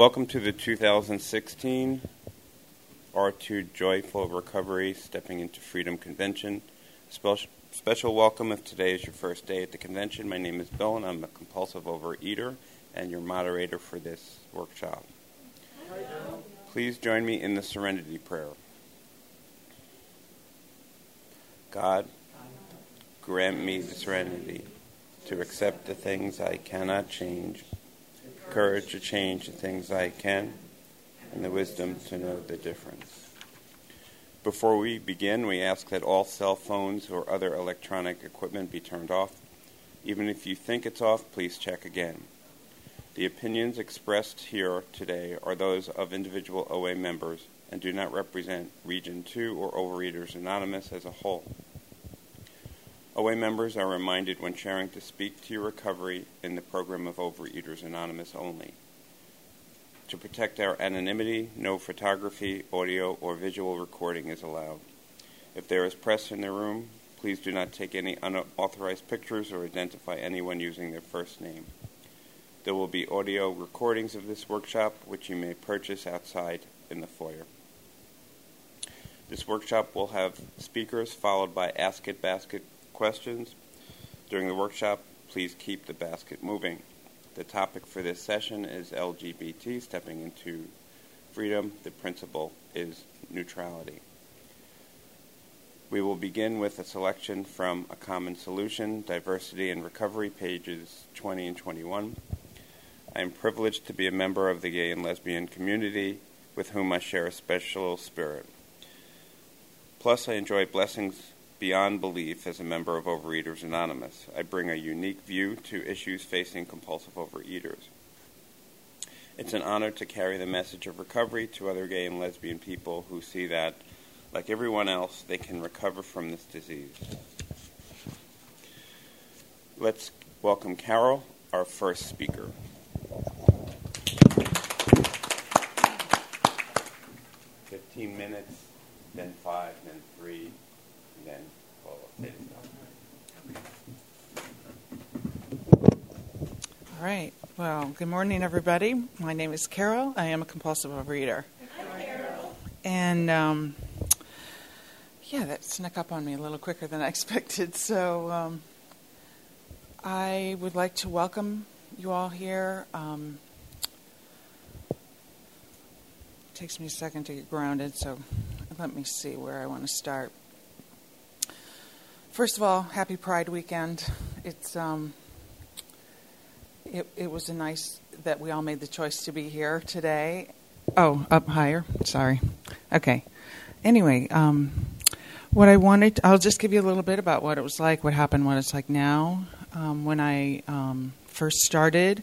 Welcome to the 2016 R2 Joyful Recovery Stepping into Freedom Convention. Special, special welcome if today is your first day at the convention. My name is Bill and I'm a compulsive overeater and your moderator for this workshop. Please join me in the Serenity Prayer. God, grant me the serenity to accept the things I cannot change, courage to change the things I can, and the wisdom to know the difference. Before we begin, we ask that all cell phones or other electronic equipment be turned off. Even if you think it's off, please check again. The opinions expressed here today are those of individual OA members and do not represent Region 2 or Overeaters Anonymous as a whole. OA members are reminded when sharing to speak to your recovery in the program of Overeaters Anonymous only. To protect our anonymity, no photography, audio, or visual recording is allowed. If there is press in the room, please do not take any unauthorized pictures or identify anyone using their first name. There will be audio recordings of this workshop, which you may purchase outside in the foyer. This workshop will have speakers followed by Ask It Basket questions. During the workshop, please keep the basket moving. The topic for this session is LGBT, stepping into freedom. The principle is neutrality. We will begin with a selection from A Common Solution, Diversity and Recovery, pages 20 and 21. I am privileged to be a member of the gay and lesbian community with whom I share a special spirit. Plus, I enjoy blessings beyond belief as a member of Overeaters Anonymous. I bring a unique view to issues facing compulsive overeaters. It's an honor to carry the message of recovery to other gay and lesbian people who see that, like everyone else, they can recover from this disease. Let's welcome Carol, our first speaker. Fifteen minutes, then five, then three then All right. Well, good morning, everybody. My name is Carol. I am a compulsive overeater. Carol. And um, yeah, that snuck up on me a little quicker than I expected. So um, I would like to welcome you all here. Um, takes me a second to get grounded, so let me see where I want to start. First of all, happy Pride weekend. It's um, it, it was a nice that we all made the choice to be here today. Oh, up higher. Sorry. Okay. Anyway, um, what I wanted, I'll just give you a little bit about what it was like, what happened, what it's like now. Um, when I um, first started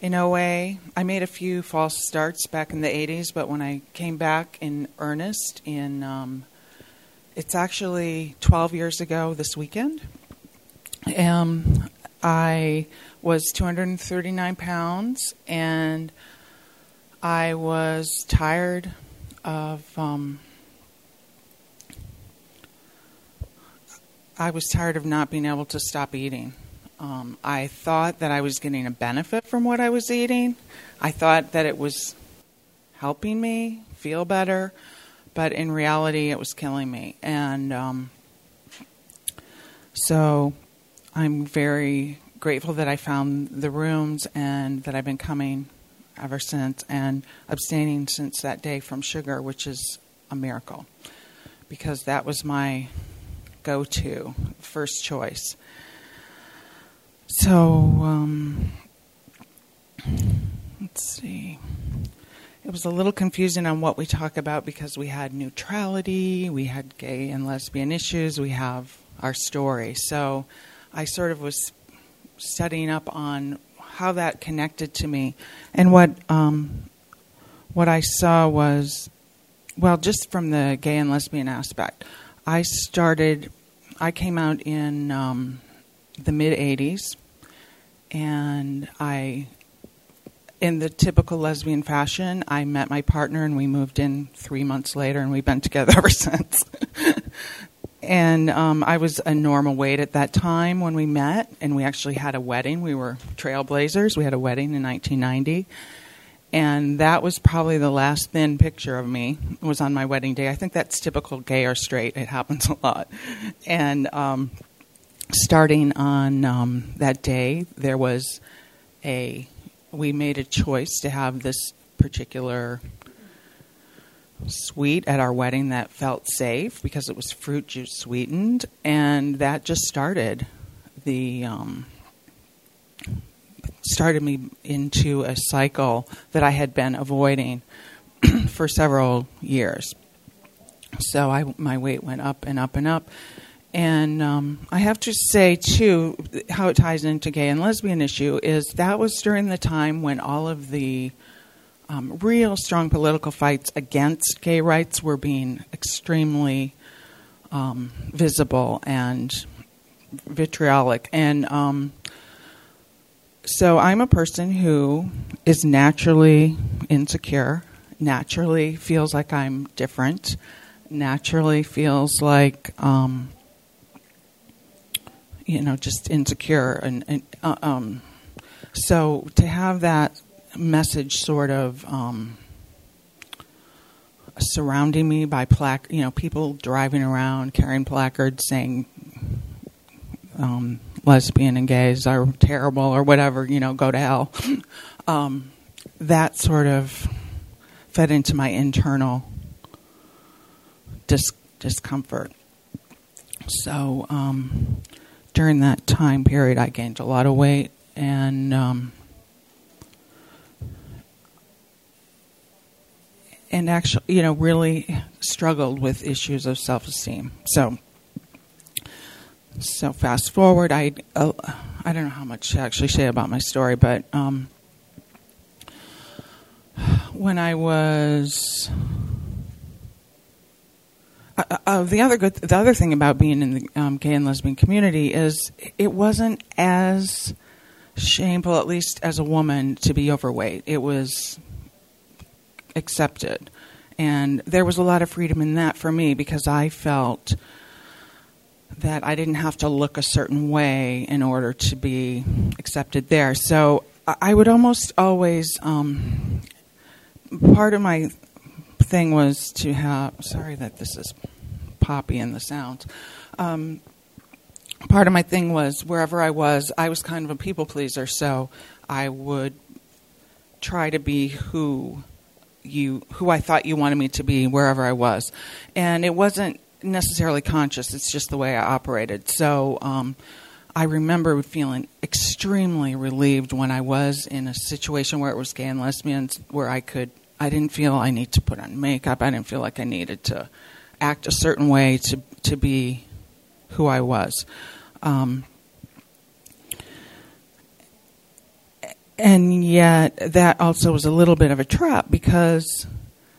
in OA, I made a few false starts back in the 80s, but when I came back in earnest in um, it's actually 12 years ago this weekend. Um, I was 239 pounds and I was tired of. Um, I was tired of not being able to stop eating. Um, I thought that I was getting a benefit from what I was eating. I thought that it was helping me feel better but in reality, it was killing me. And um, so I'm very grateful that I found the rooms and that I've been coming ever since and abstaining since that day from sugar, which is a miracle because that was my go to first choice. So, um, let's see it was a little confusing on what we talk about because we had neutrality, we had gay and lesbian issues, we have our story. So I sort of was studying up on how that connected to me, and what um, what I saw was, well, just from the gay and lesbian aspect, I started. I came out in um, the mid '80s, and I in the typical lesbian fashion, I met my partner and we moved in three months later, and we've been together ever since. and um, I was a normal weight at that time when we met, and we actually had a wedding. We were trailblazers. We had a wedding in 1990. and that was probably the last thin picture of me it was on my wedding day. I think that's typical gay or straight. It happens a lot. And um, starting on um, that day, there was a we made a choice to have this particular sweet at our wedding that felt safe because it was fruit juice sweetened, and that just started the um, started me into a cycle that I had been avoiding for several years. So I my weight went up and up and up. And um, I have to say, too, how it ties into gay and lesbian issue is that was during the time when all of the um, real strong political fights against gay rights were being extremely um, visible and vitriolic. And um, so I'm a person who is naturally insecure, naturally feels like I'm different, naturally feels like, um, you know, just insecure. And, and uh, um, so to have that message sort of um, surrounding me by plaque, you know, people driving around carrying placards saying um, lesbian and gays are terrible or whatever, you know, go to hell. Um, that sort of fed into my internal dis- discomfort. So um, during that time period, I gained a lot of weight and um, and actually, you know, really struggled with issues of self esteem. So, so fast forward, I uh, I don't know how much to actually say about my story, but um, when I was uh, uh, the other good, the other thing about being in the um, gay and lesbian community is it wasn't as shameful, at least as a woman, to be overweight. It was accepted. And there was a lot of freedom in that for me because I felt that I didn't have to look a certain way in order to be accepted there. So I would almost always, um, part of my thing was to have, sorry that this is poppy in the sound. Um, part of my thing was wherever I was, I was kind of a people pleaser, so I would try to be who you who I thought you wanted me to be wherever I was, and it wasn't necessarily conscious. It's just the way I operated. So um, I remember feeling extremely relieved when I was in a situation where it was gay and lesbians, where I could. I didn't feel I need to put on makeup. I didn't feel like I needed to act a certain way to to be who I was. Um, and yet that also was a little bit of a trap because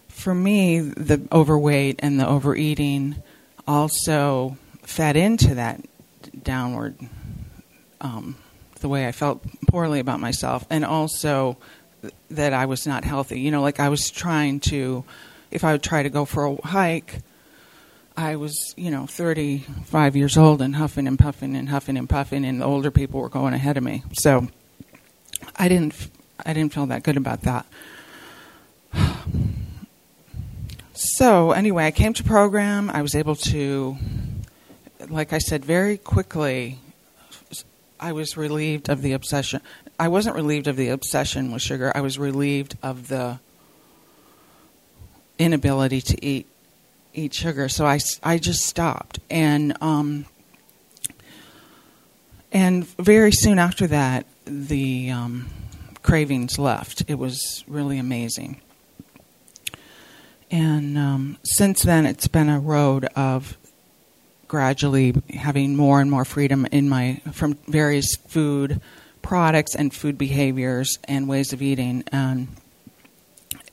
for me the overweight and the overeating also fed into that downward um, the way I felt poorly about myself and also that I was not healthy. You know, like I was trying to, if I would try to go for a hike, I was, you know, 35 years old and huffing and puffing and huffing and puffing, and the older people were going ahead of me. So I didn't I didn't feel that good about that. So anyway, I came to program. I was able to, like I said, very quickly. I was relieved of the obsession. I wasn't relieved of the obsession with sugar. I was relieved of the inability to eat eat sugar. So I, I just stopped and um, and very soon after that, the um, cravings left. It was really amazing. And um, since then, it's been a road of gradually having more and more freedom in my from various food products and food behaviors and ways of eating. And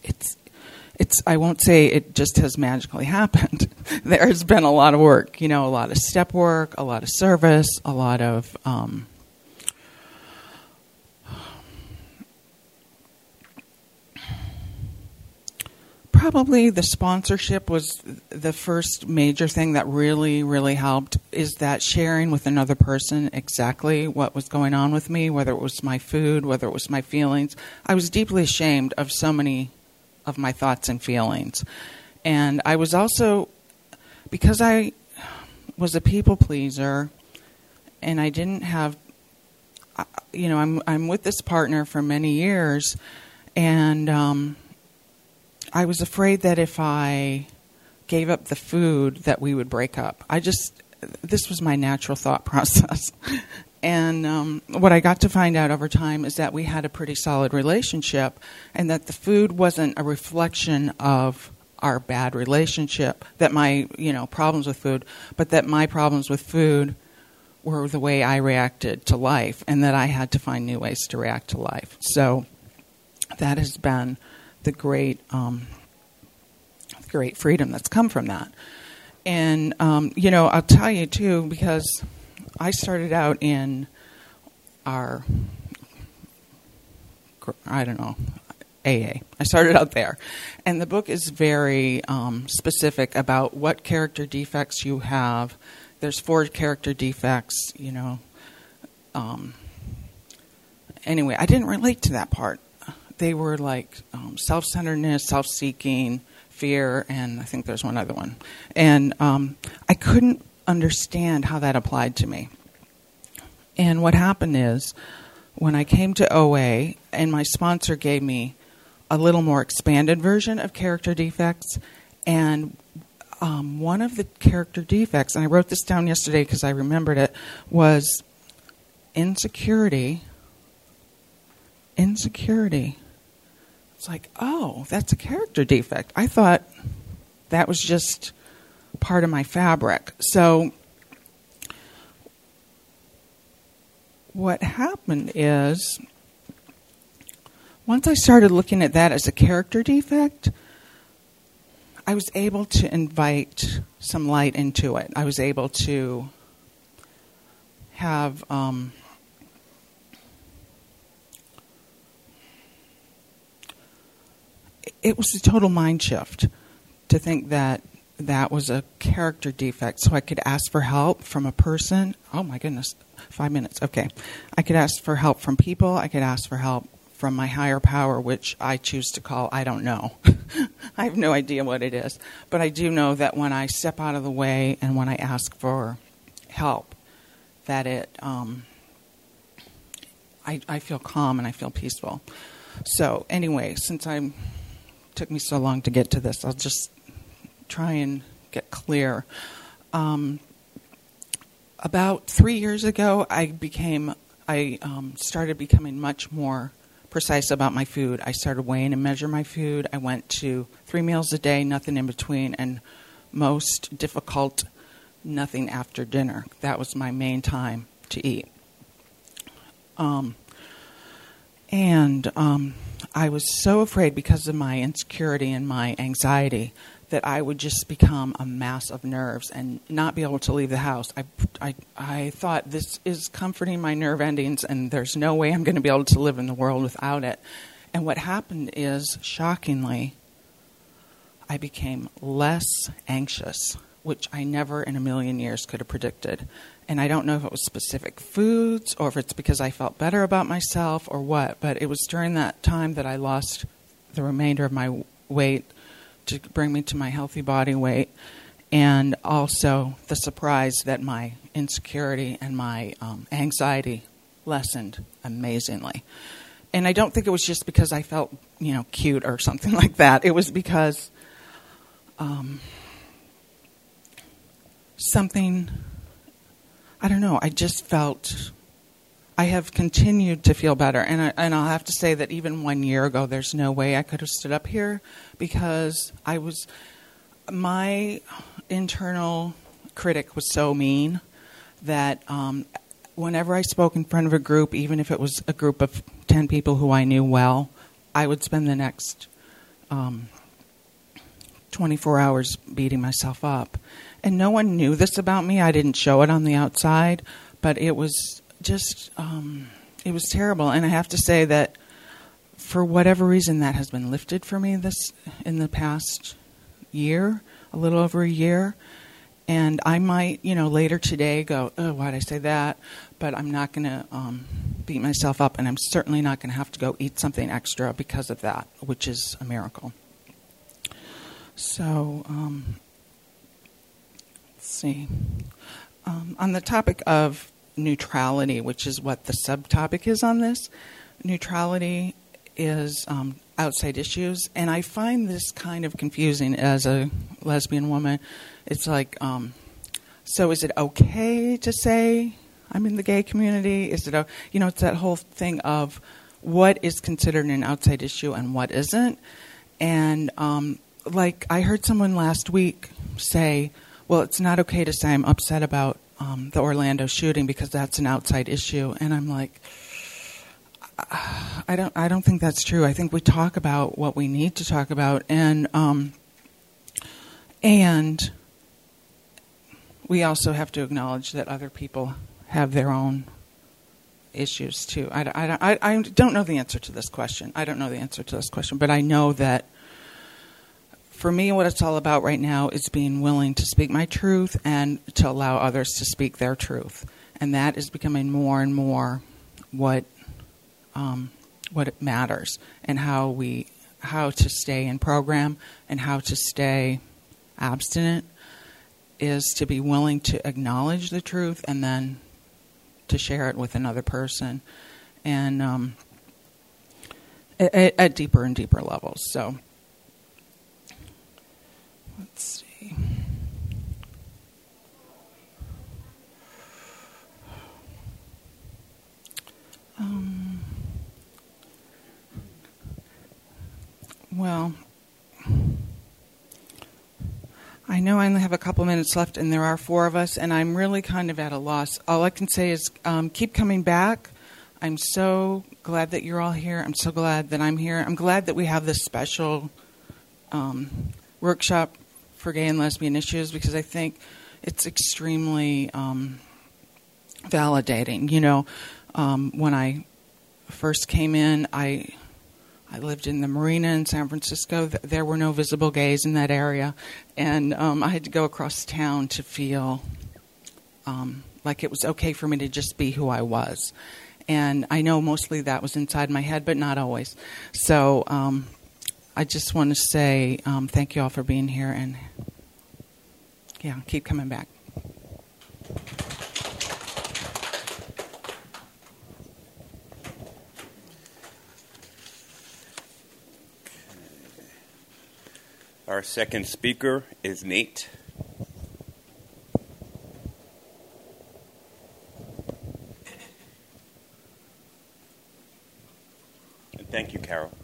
it's it's I won't say it just has magically happened. There's been a lot of work, you know, a lot of step work, a lot of service, a lot of um, probably the sponsorship was the first major thing that really, really helped. Is that sharing with another person exactly what was going on with me, whether it was my food, whether it was my feelings. I was deeply ashamed of so many of my thoughts and feelings. And I was also, because I was a people pleaser and I didn't have, you know, I'm, I'm with this partner for many years and, um, I was afraid that if I gave up the food, that we would break up. I just, this was my natural thought process. and um, what I got to find out over time is that we had a pretty solid relationship, and that the food wasn't a reflection of our bad relationship, that my, you know, problems with food, but that my problems with food were the way I reacted to life, and that I had to find new ways to react to life. So that has been the great, um, great freedom that's come from that. And um, you know, I'll tell you too, because I started out in our, I don't know, AA. I started out there, and the book is very um, specific about what character defects you have. There's four character defects, you know. Um, anyway, I didn't relate to that part they were like um, self centeredness, self seeking, fear, and I think there's one other one. And um, I couldn't understand how that applied to me. And what happened is, when I came to OA, and my sponsor gave me a little more expanded version of character defects, and um, one of the character defects, and I wrote this down yesterday because I remembered it, was insecurity. Insecurity. It's like, oh, that's a character defect. I thought that was just part of my fabric. So what happened is once I started looking at that as a character defect, I was able to invite some light into it. I was able to have um, it was a total mind shift to think that that was a character defect. So I could ask for help from a person. Oh my goodness, five minutes. Okay. I could ask for help from people. I could ask for help from my higher power, which I choose to call I don't know. I have no idea what it is. But I do know that when I step out of the way and when I ask for help, that it, um, I, I feel calm and I feel peaceful. So, anyway, since I'm took me so long to get to this. I'll just try and get clear. Um, about three years ago, I became I um, started becoming much more precise about my food. I started weighing and measure my food. I went to three meals a day, nothing in between, and most difficult, nothing after dinner. That was my main time to eat. Um, and um, I was so afraid because of my insecurity and my anxiety that I would just become a mass of nerves and not be able to leave the house. I, I, I thought this is comforting my nerve endings, and there's no way I'm going to be able to live in the world without it. And what happened is, shockingly, I became less anxious, which I never in a million years could have predicted and I don't know if it was specific foods or if it's because I felt better about myself or what, but it was during that time that I lost the remainder of my weight to bring me to my healthy body weight, and also the surprise that my insecurity and my um, anxiety lessened amazingly. And I don't think it was just because I felt, you know, cute or something like that. It was because um, something I don't know. I just felt I have continued to feel better, and I, and I'll have to say that even one year ago, there's no way I could have stood up here because I was my internal critic was so mean that um, whenever I spoke in front of a group, even if it was a group of ten people who I knew well, I would spend the next um, 24 hours beating myself up and no one knew this about me. I didn't show it on the outside, but it was just um, it was terrible. And I have to say that for whatever reason, that has been lifted for me this in the past year, a little over a year. And I might, you know, later today go, oh, why did I say that? But I'm not going to um, beat myself up, and I'm certainly not going to have to go eat something extra because of that, which is a miracle. So, um, see. Um, on the topic of neutrality, which is what the subtopic is on this, neutrality is um, outside issues, and I find this kind of confusing as a lesbian woman it's like, um, so is it okay to say I'm in the gay community? Is it, a, you know, it's that whole thing of what is considered an outside issue and what isn't. And um, like I heard someone last week say, well, it's not okay to say I'm upset about um, the Orlando shooting because that's an outside issue. And I'm like, I don't, I don't think that's true. I think we talk about what we need to talk about, and um, and we also have to acknowledge that other people have their own issues too. I, I, I, don't know the answer to this question. I don't know the answer to this question, but I know that for me, what it's all about right now is being willing to speak my truth and to allow others to speak their truth, and that is becoming more and more what um, what matters and how we how to stay in program and how to stay abstinent is to be willing to acknowledge the truth and then to share it with another person, and um, at, at deeper and deeper levels. So, let's see. Um, well, I know I only have a couple minutes left, and there are four of us, and I'm really kind of at a loss. All I can say is um, keep coming back. I'm so glad that you're all here. I'm so glad that I'm here. I'm glad that we have this special um, workshop for gay and lesbian issues because I think it's extremely um, validating. You know, um, when I first came in, I I lived in the marina in San Francisco. There were no visible gays in that area, and um, I had to go across town to feel um, like it was okay for me to just be who I was. And I know mostly that was inside my head, but not always. So um, I just want to say um, thank you all for being here, and yeah, keep coming back. Our second speaker is Nate. And thank you, Carol.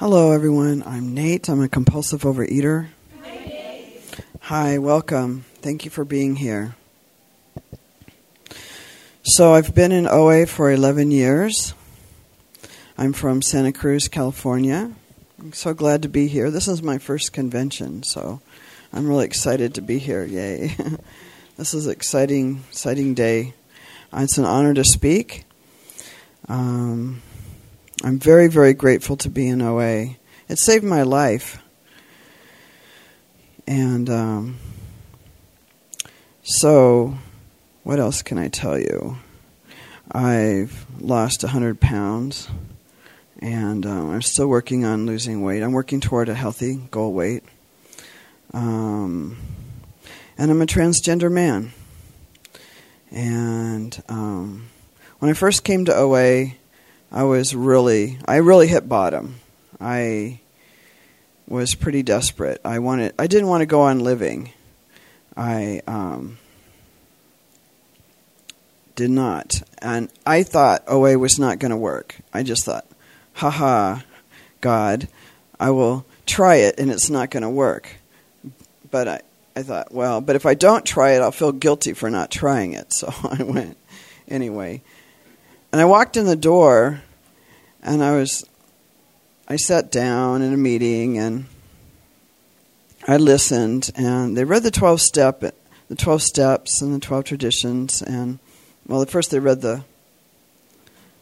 Hello, everyone. I'm Nate. I'm a compulsive overeater. Hi, Hi, welcome. Thank you for being here. So I've been in OA for 11 years. I'm from Santa Cruz, California. I'm so glad to be here. This is my first convention, so I'm really excited to be here. Yay. this is an exciting, exciting day. Uh, it's an honor to speak. Um, I'm very, very grateful to be in OA. It saved my life. And um, so what else can I tell you? I've lost 100 pounds and um, I'm still working on losing weight. I'm working toward a healthy goal weight. Um, and I'm a transgender man. And um, when I first came to OA, I was really, I really hit bottom. I was pretty desperate. I wanted, I didn't want to go on living. I, um, did not. And I thought OA was not going to work. I just thought, haha, God, I will try it and it's not going to work. But I, I thought, well, but if I don't try it, I'll feel guilty for not trying it. So I went anyway. And I walked in the door and I was, I sat down in a meeting and I listened, and they read the twelve step, the twelve steps, and the twelve traditions, and well, at first they read the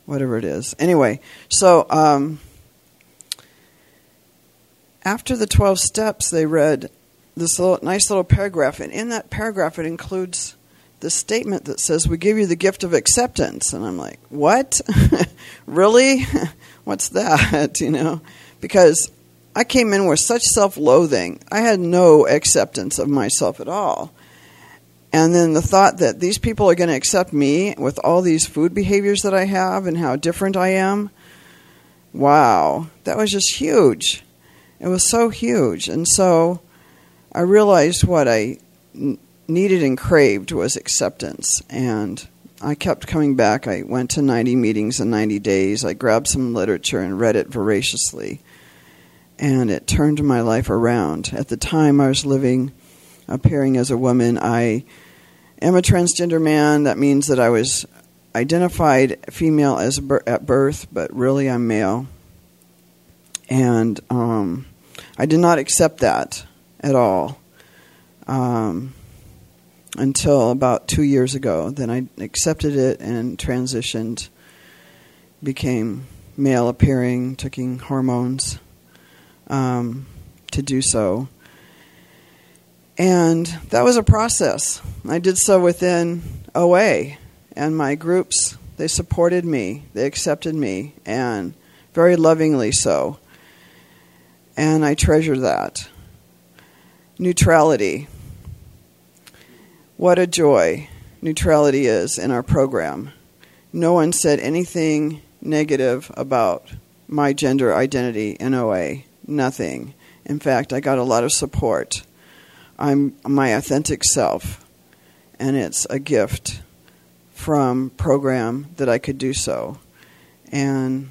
whatever it is. Anyway, so um, after the twelve steps, they read this little, nice little paragraph, and in that paragraph, it includes the statement that says, We give you the gift of acceptance. And I'm like, What? really? What's that? You know? Because I came in with such self loathing. I had no acceptance of myself at all. And then the thought that these people are going to accept me with all these food behaviors that I have and how different I am wow, that was just huge. It was so huge. And so I realized what I needed and craved was acceptance. And I kept coming back. I went to 90 meetings in 90 days. I grabbed some literature and read it voraciously. And it turned my life around. At the time, I was living, appearing as a woman. I am a transgender man. That means that I was identified female as at birth, but really I'm male. And um, I did not accept that at all um, until about two years ago. Then I accepted it and transitioned, became male appearing, taking hormones um, to do so. And that was a process. I did so within OA, and my groups, they supported me, they accepted me, and very lovingly so. And I treasure that neutrality. What a joy neutrality is in our program. No one said anything negative about my gender identity in OA. Nothing. In fact, I got a lot of support. I'm my authentic self, and it's a gift from program that I could do so. And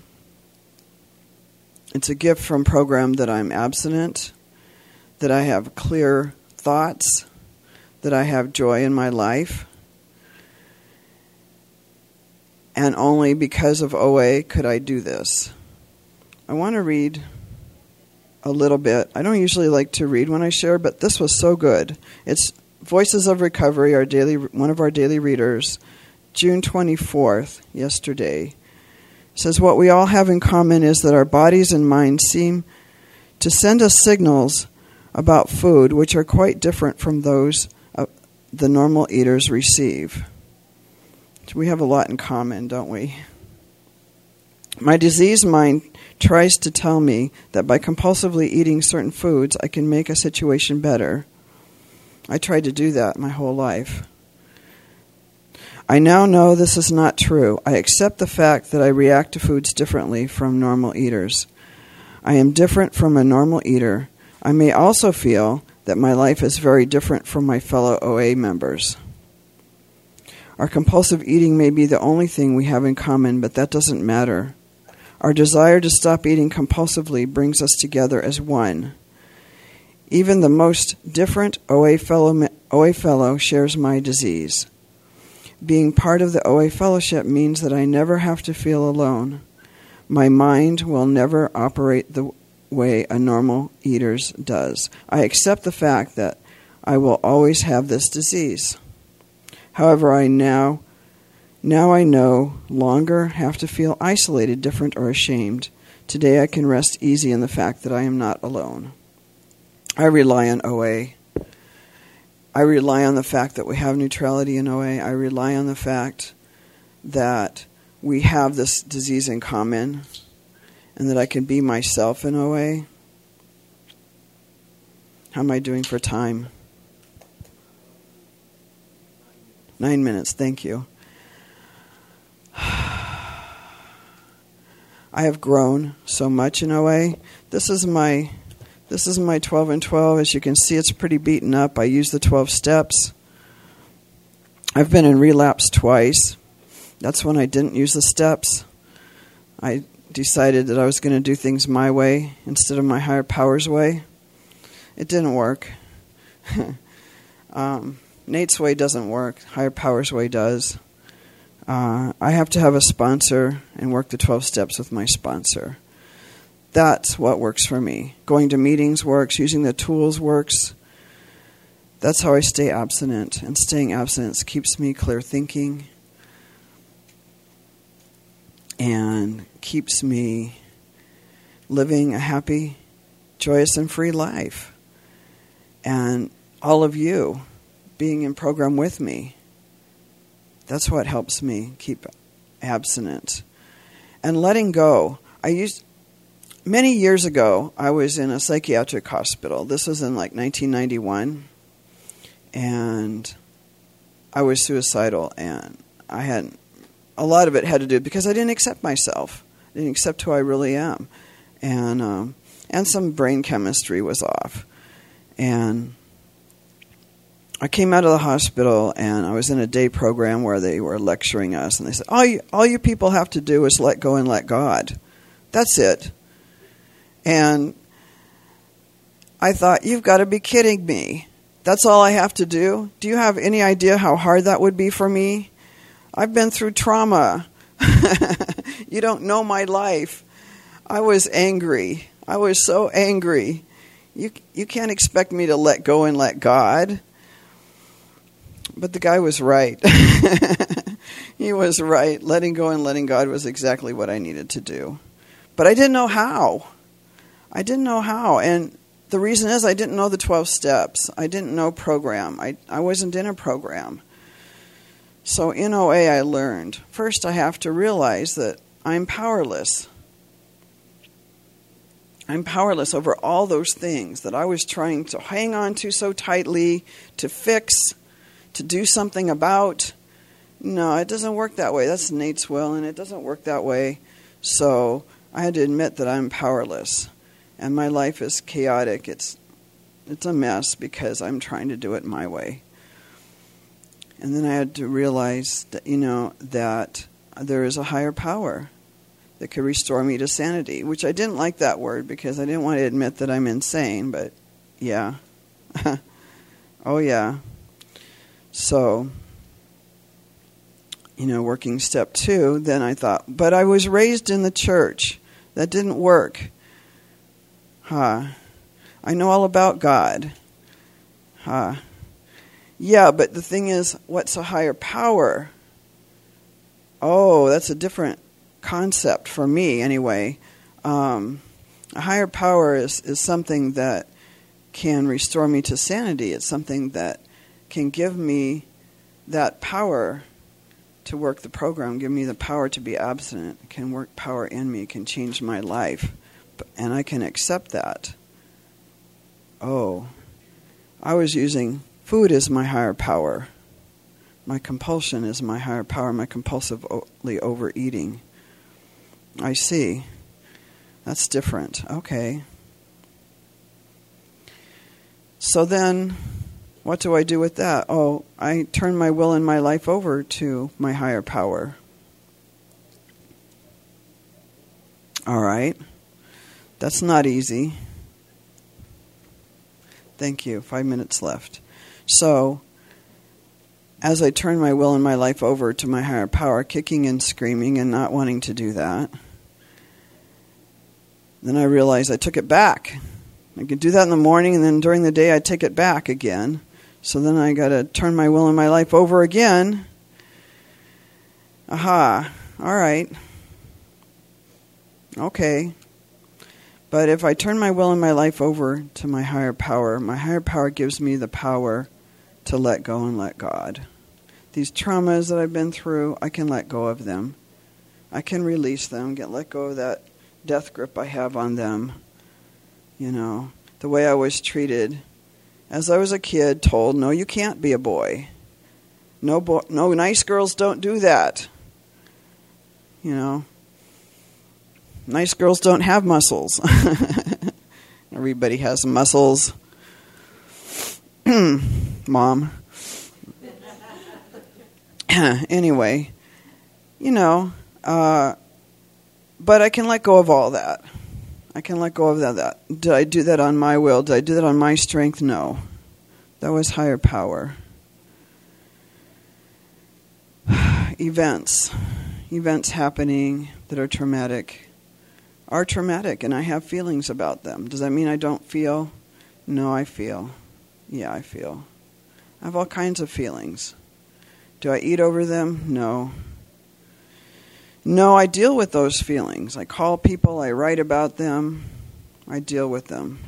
it's a gift from program that I'm abstinent that I have clear thoughts, that I have joy in my life. And only because of OA could I do this. I want to read a little bit. I don't usually like to read when I share, but this was so good. It's Voices of Recovery, our daily one of our daily readers, June 24th, yesterday. says what we all have in common is that our bodies and minds seem to send us signals about food which are quite different from those the normal eaters receive. We have a lot in common, don't we? My diseased mind tries to tell me that by compulsively eating certain foods, I can make a situation better. I tried to do that my whole life. I now know this is not true. I accept the fact that I react to foods differently from normal eaters. I am different from a normal eater I may also feel that my life is very different from my fellow OA members. Our compulsive eating may be the only thing we have in common, but that doesn't matter. Our desire to stop eating compulsively brings us together as one. Even the most different OA fellow, OA fellow shares my disease. Being part of the OA fellowship means that I never have to feel alone. My mind will never operate the way a normal eater's does. I accept the fact that I will always have this disease. However, I now now I no longer have to feel isolated, different, or ashamed. Today I can rest easy in the fact that I am not alone. I rely on OA. I rely on the fact that we have neutrality in OA. I rely on the fact that we have this disease in common and that I can be myself in OA. How am I doing for time? Nine minutes, thank you. I have grown so much in OA. This is my this is my 12 and 12. As you can see, it's pretty beaten up. I use the 12 steps. I've been in relapse twice. That's when I didn't use the steps. I decided that I was going to do things my way instead of my higher powers way. It didn't work. um, Nate's way doesn't work. Higher powers way does. Uh, I have to have a sponsor and work the 12 steps with my sponsor. That's what works for me. Going to meetings works, using the tools works. That's how I stay abstinent. And staying abstinent keeps me clear thinking and keeps me living a happy, joyous, and free life. And all of you being in program with me, that's what helps me keep abstinent. And letting go. I used many years ago, I was in a psychiatric hospital. This was in like 1991. And I was suicidal, and I had a lot of it had to do because I didn't accept myself. I didn't accept who I really am, and um, and some brain chemistry was off, and I came out of the hospital and I was in a day program where they were lecturing us, and they said, "All you, all you people have to do is let go and let God. That's it." And I thought, "You've got to be kidding me! That's all I have to do? Do you have any idea how hard that would be for me? I've been through trauma. you don't know my life. I was angry. I was so angry. You you can't expect me to let go and let God." But the guy was right. he was right. Letting go and letting God was exactly what I needed to do. But I didn't know how. I didn't know how. And the reason is I didn't know the 12 steps. I didn't know program. I, I wasn't in a program. So in OA, I learned first, I have to realize that I'm powerless. I'm powerless over all those things that I was trying to hang on to so tightly, to fix, to do something about. No, it doesn't work that way. That's Nate's will, and it doesn't work that way. So I had to admit that I'm powerless, and my life is chaotic. It's it's a mess because I'm trying to do it my way. And then I had to realize that you know that there is a higher power that could restore me to sanity, which I didn't like that word because I didn't want to admit that I'm insane, but yeah. oh yeah. So, you know, working step two, then I thought, but I was raised in the church. That didn't work. Huh. I know all about God. Huh. Yeah, but the thing is, what's a higher power? Oh, that's a different concept for me, anyway. Um, a higher power is, is something that can restore me to sanity. It's something that can give me that power to work the program, give me the power to be abstinent, can work power in me, can change my life. And I can accept that. Oh, I was using food is my higher power. My compulsion is my higher power, my compulsively overeating. I see. That's different. Okay. So then what do I do with that? Oh, I turn my will and my life over to my higher power. All right. That's not easy. Thank you. Five minutes left. So, as I turn my will and my life over to my higher power, kicking and screaming and not wanting to do that, then I realized I took it back. I could do that in the morning, and then during the day, I'd take it back again. So then I got to turn my will and my life over again. Aha. All right. Okay. But if I turn my will and my life over to my higher power, my higher power gives me the power to let go and let God. These traumas that I've been through, I can let go of them. I can release them, get let go of that death grip I have on them. You know, the way I was treated as I was a kid, told, "No, you can't be a boy. No, bo- no, nice girls don't do that." You know, nice girls don't have muscles. Everybody has muscles. Mom. anyway, you know, uh, but I can let go of all that. I can let go of that, that. Did I do that on my will? Did I do that on my strength? No. That was higher power. Events. Events happening that are traumatic. are traumatic and I have feelings about them. Does that mean I don't feel? No, I feel. Yeah, I feel. I have all kinds of feelings. Do I eat over them? No. No, I deal with those feelings. I call people, I write about them, I deal with them.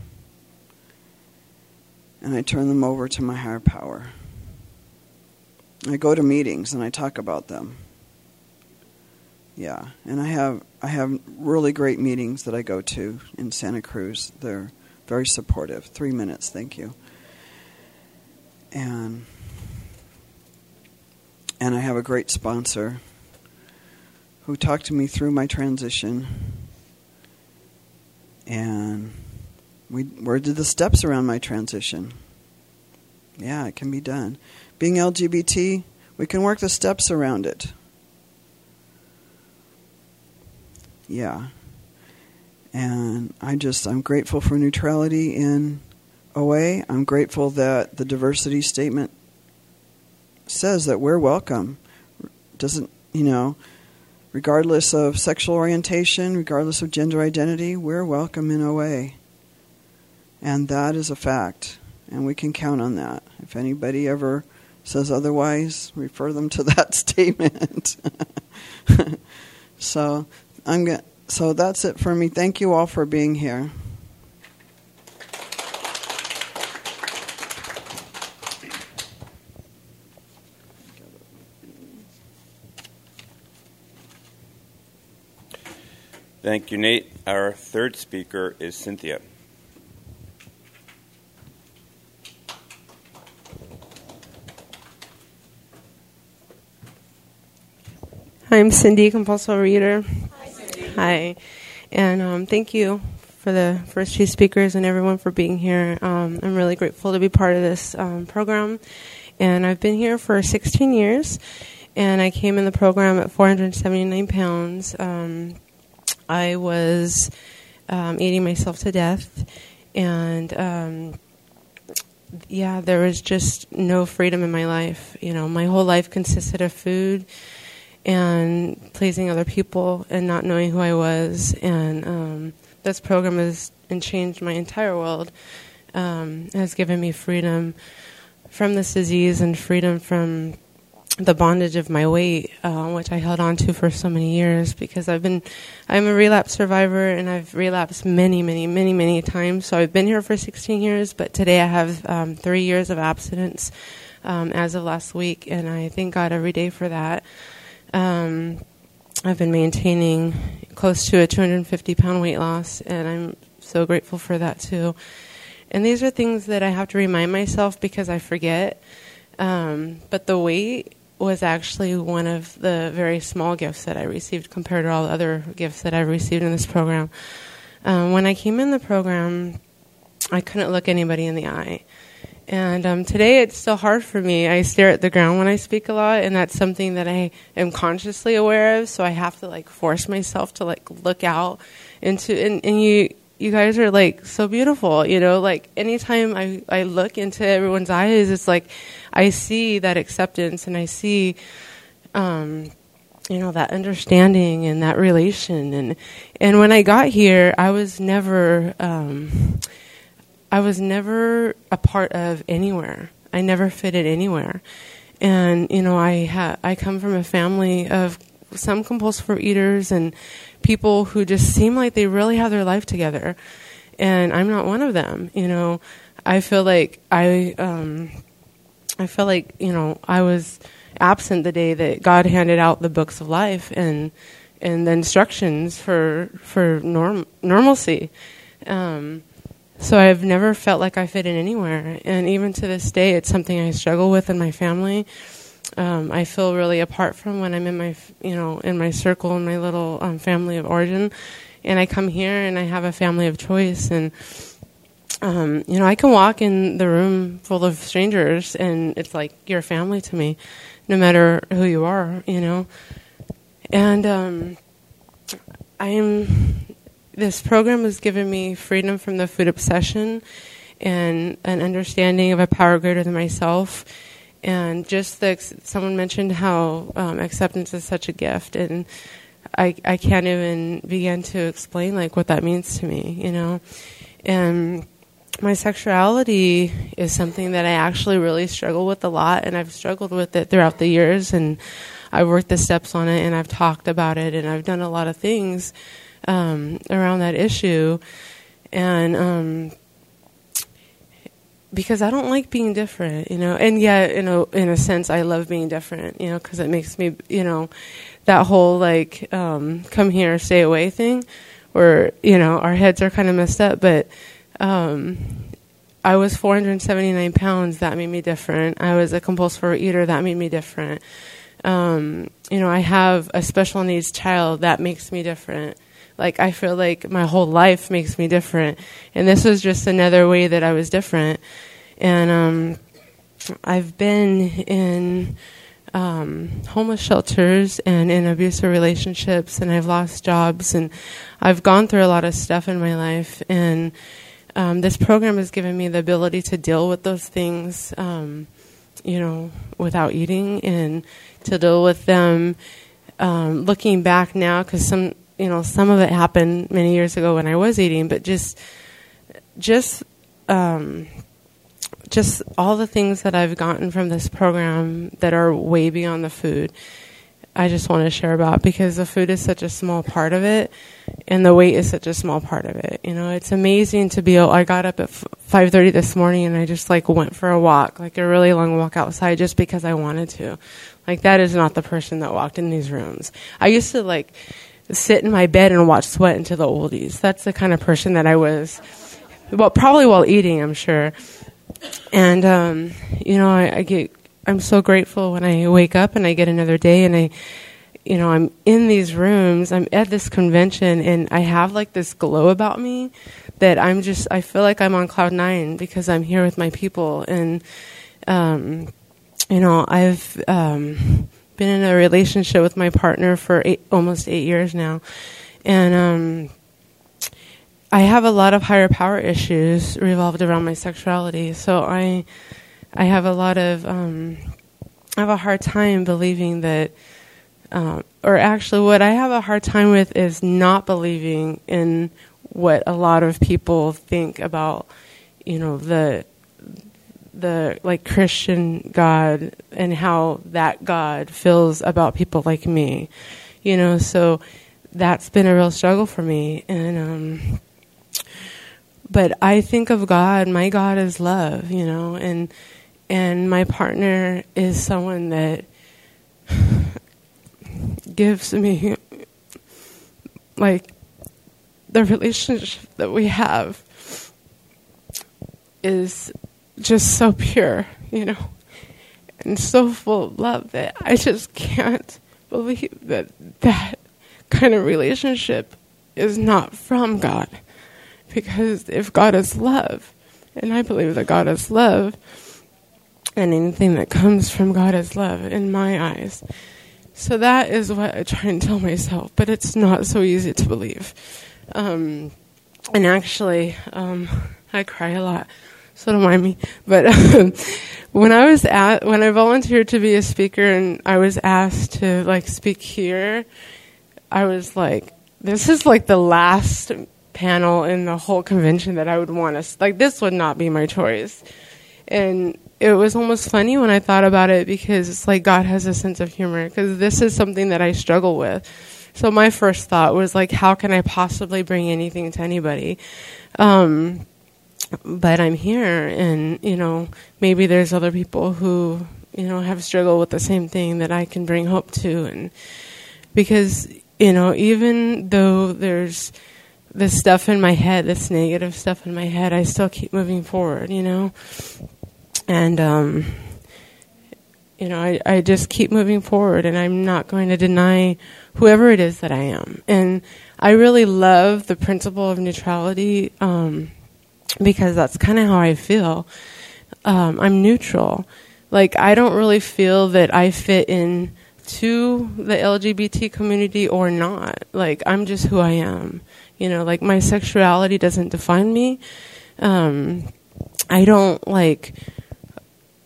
And I turn them over to my higher power. I go to meetings and I talk about them. Yeah, and I have I have really great meetings that I go to in Santa Cruz. They're very supportive. Three minutes, thank you. And and I have a great sponsor who talked to me through my transition. And we where did the steps around my transition? Yeah, it can be done. Being LGBT, we can work the steps around it. yeah. And I just, I'm grateful for neutrality in OA. I'm grateful that the diversity statement says that we're welcome. Doesn't, you know, regardless of sexual orientation, regardless of gender identity, we're welcome in OA. And that is a fact. And we can count on that. If anybody ever says otherwise, refer them to that statement. so I'm so that's it for me. Thank you all for being here. Thank you, Nate. Our third speaker is Cynthia. I'm Cindy, compulsive reader. Hi. Cindy. Hi. And um, thank you for the first two speakers and everyone for being here. Um, I'm really grateful to be part of this um, program. And I've been here for 16 years. And I came in the program at 479 pounds. I was um, eating myself to death. And um, yeah, there was just no freedom in my life. You know, my whole life consisted of food and pleasing other people and not knowing who I was. And um, this program has and changed my entire world. Um, has given me freedom from this disease and freedom from the bondage of my weight, uh, which I held on to for so many years because I've been, I'm a relapse survivor and I've relapsed many, many, many, many times. So I've been here for 16 years, but today I have um, three years of abstinence um, as of last week, and I thank God every day for that. Um, I've been maintaining close to a 250 pound weight loss, and I'm so grateful for that too. And these are things that I have to remind myself because I forget. Um, but the weight was actually one of the very small gifts that I received compared to all the other gifts that I've received in this program. Um, when I came in the program, I couldn't look anybody in the eye. And um, today it's still hard for me. I stare at the ground when I speak a lot, and that's something that I am consciously aware of. So I have to like force myself to like look out into. And, and you you guys are like so beautiful, you know. Like anytime I I look into everyone's eyes, it's like I see that acceptance, and I see. Um, you know that understanding and that relation and and when I got here I was never um, I was never a part of anywhere. I never fitted anywhere. And you know, I ha- I come from a family of some compulsive eaters and people who just seem like they really have their life together. And I'm not one of them. You know, I feel like I um, I feel like you know I was absent the day that God handed out the books of life and and the instructions for for norm normalcy. Um, so I've never felt like I fit in anywhere, and even to this day, it's something I struggle with in my family. Um, I feel really apart from when I'm in my, you know, in my circle, in my little um, family of origin, and I come here and I have a family of choice, and um, you know, I can walk in the room full of strangers, and it's like you're family to me, no matter who you are, you know, and um, I'm this program has given me freedom from the food obsession and an understanding of a power greater than myself. And just the, someone mentioned how um, acceptance is such a gift. And I I can't even begin to explain like what that means to me, you know, and my sexuality is something that I actually really struggle with a lot, and I've struggled with it throughout the years, and I've worked the steps on it, and I've talked about it, and I've done a lot of things um, around that issue, and um, because I don't like being different, you know, and yet, you know, in a sense, I love being different, you know, because it makes me, you know, that whole like um, come here, stay away thing, where you know our heads are kind of messed up, but. Um, I was 479 pounds. That made me different. I was a compulsive eater. That made me different. Um, you know, I have a special needs child. That makes me different. Like I feel like my whole life makes me different, and this was just another way that I was different. And um, I've been in um, homeless shelters and in abusive relationships, and I've lost jobs, and I've gone through a lot of stuff in my life. And um, this program has given me the ability to deal with those things, um, you know, without eating, and to deal with them. Um, looking back now, because some, you know, some of it happened many years ago when I was eating, but just, just um, just all the things that I've gotten from this program that are way beyond the food. I just want to share about because the food is such a small part of it, and the weight is such a small part of it. You know, it's amazing to be. Able, I got up at five thirty this morning and I just like went for a walk, like a really long walk outside, just because I wanted to. Like that is not the person that walked in these rooms. I used to like sit in my bed and watch Sweatin' to the Oldies. That's the kind of person that I was. Well, probably while eating, I'm sure and um, you know, I, I get I'm so grateful when I wake up and I get another day and I you know, I'm in these rooms, I'm at this convention and I have like this glow about me that I'm just I feel like I'm on cloud 9 because I'm here with my people and um you know, I've um been in a relationship with my partner for eight, almost 8 years now. And um I have a lot of higher power issues revolved around my sexuality. So I, I have a lot of, um, I have a hard time believing that, um, or actually, what I have a hard time with is not believing in what a lot of people think about, you know, the, the like Christian God and how that God feels about people like me, you know. So that's been a real struggle for me, and um, but I think of God, my God is love, you know, and and my partner is someone that gives me like the relationship that we have is just so pure, you know, and so full of love that I just can't believe that that kind of relationship is not from God. Because if God is love, and I believe that God is love, and anything that comes from God is love in my eyes. So that is what I try and tell myself, but it's not so easy to believe. Um, and actually, um, I cry a lot, so don't mind me. But um, when I was at when I volunteered to be a speaker and I was asked to like speak here, I was like, this is like the last panel in the whole convention that I would want to like this would not be my choice. And it was almost funny when I thought about it because it's like God has a sense of humor because this is something that I struggle with. So my first thought was like how can I possibly bring anything to anybody? Um, but I'm here and you know maybe there's other people who you know have struggled with the same thing that I can bring hope to and because you know even though there's this stuff in my head, this negative stuff in my head, I still keep moving forward, you know? And, um, you know, I, I just keep moving forward and I'm not going to deny whoever it is that I am. And I really love the principle of neutrality, um, because that's kind of how I feel. Um, I'm neutral. Like, I don't really feel that I fit in to the LGBT community or not. Like, I'm just who I am. You know, like my sexuality doesn't define me. Um, I don't like,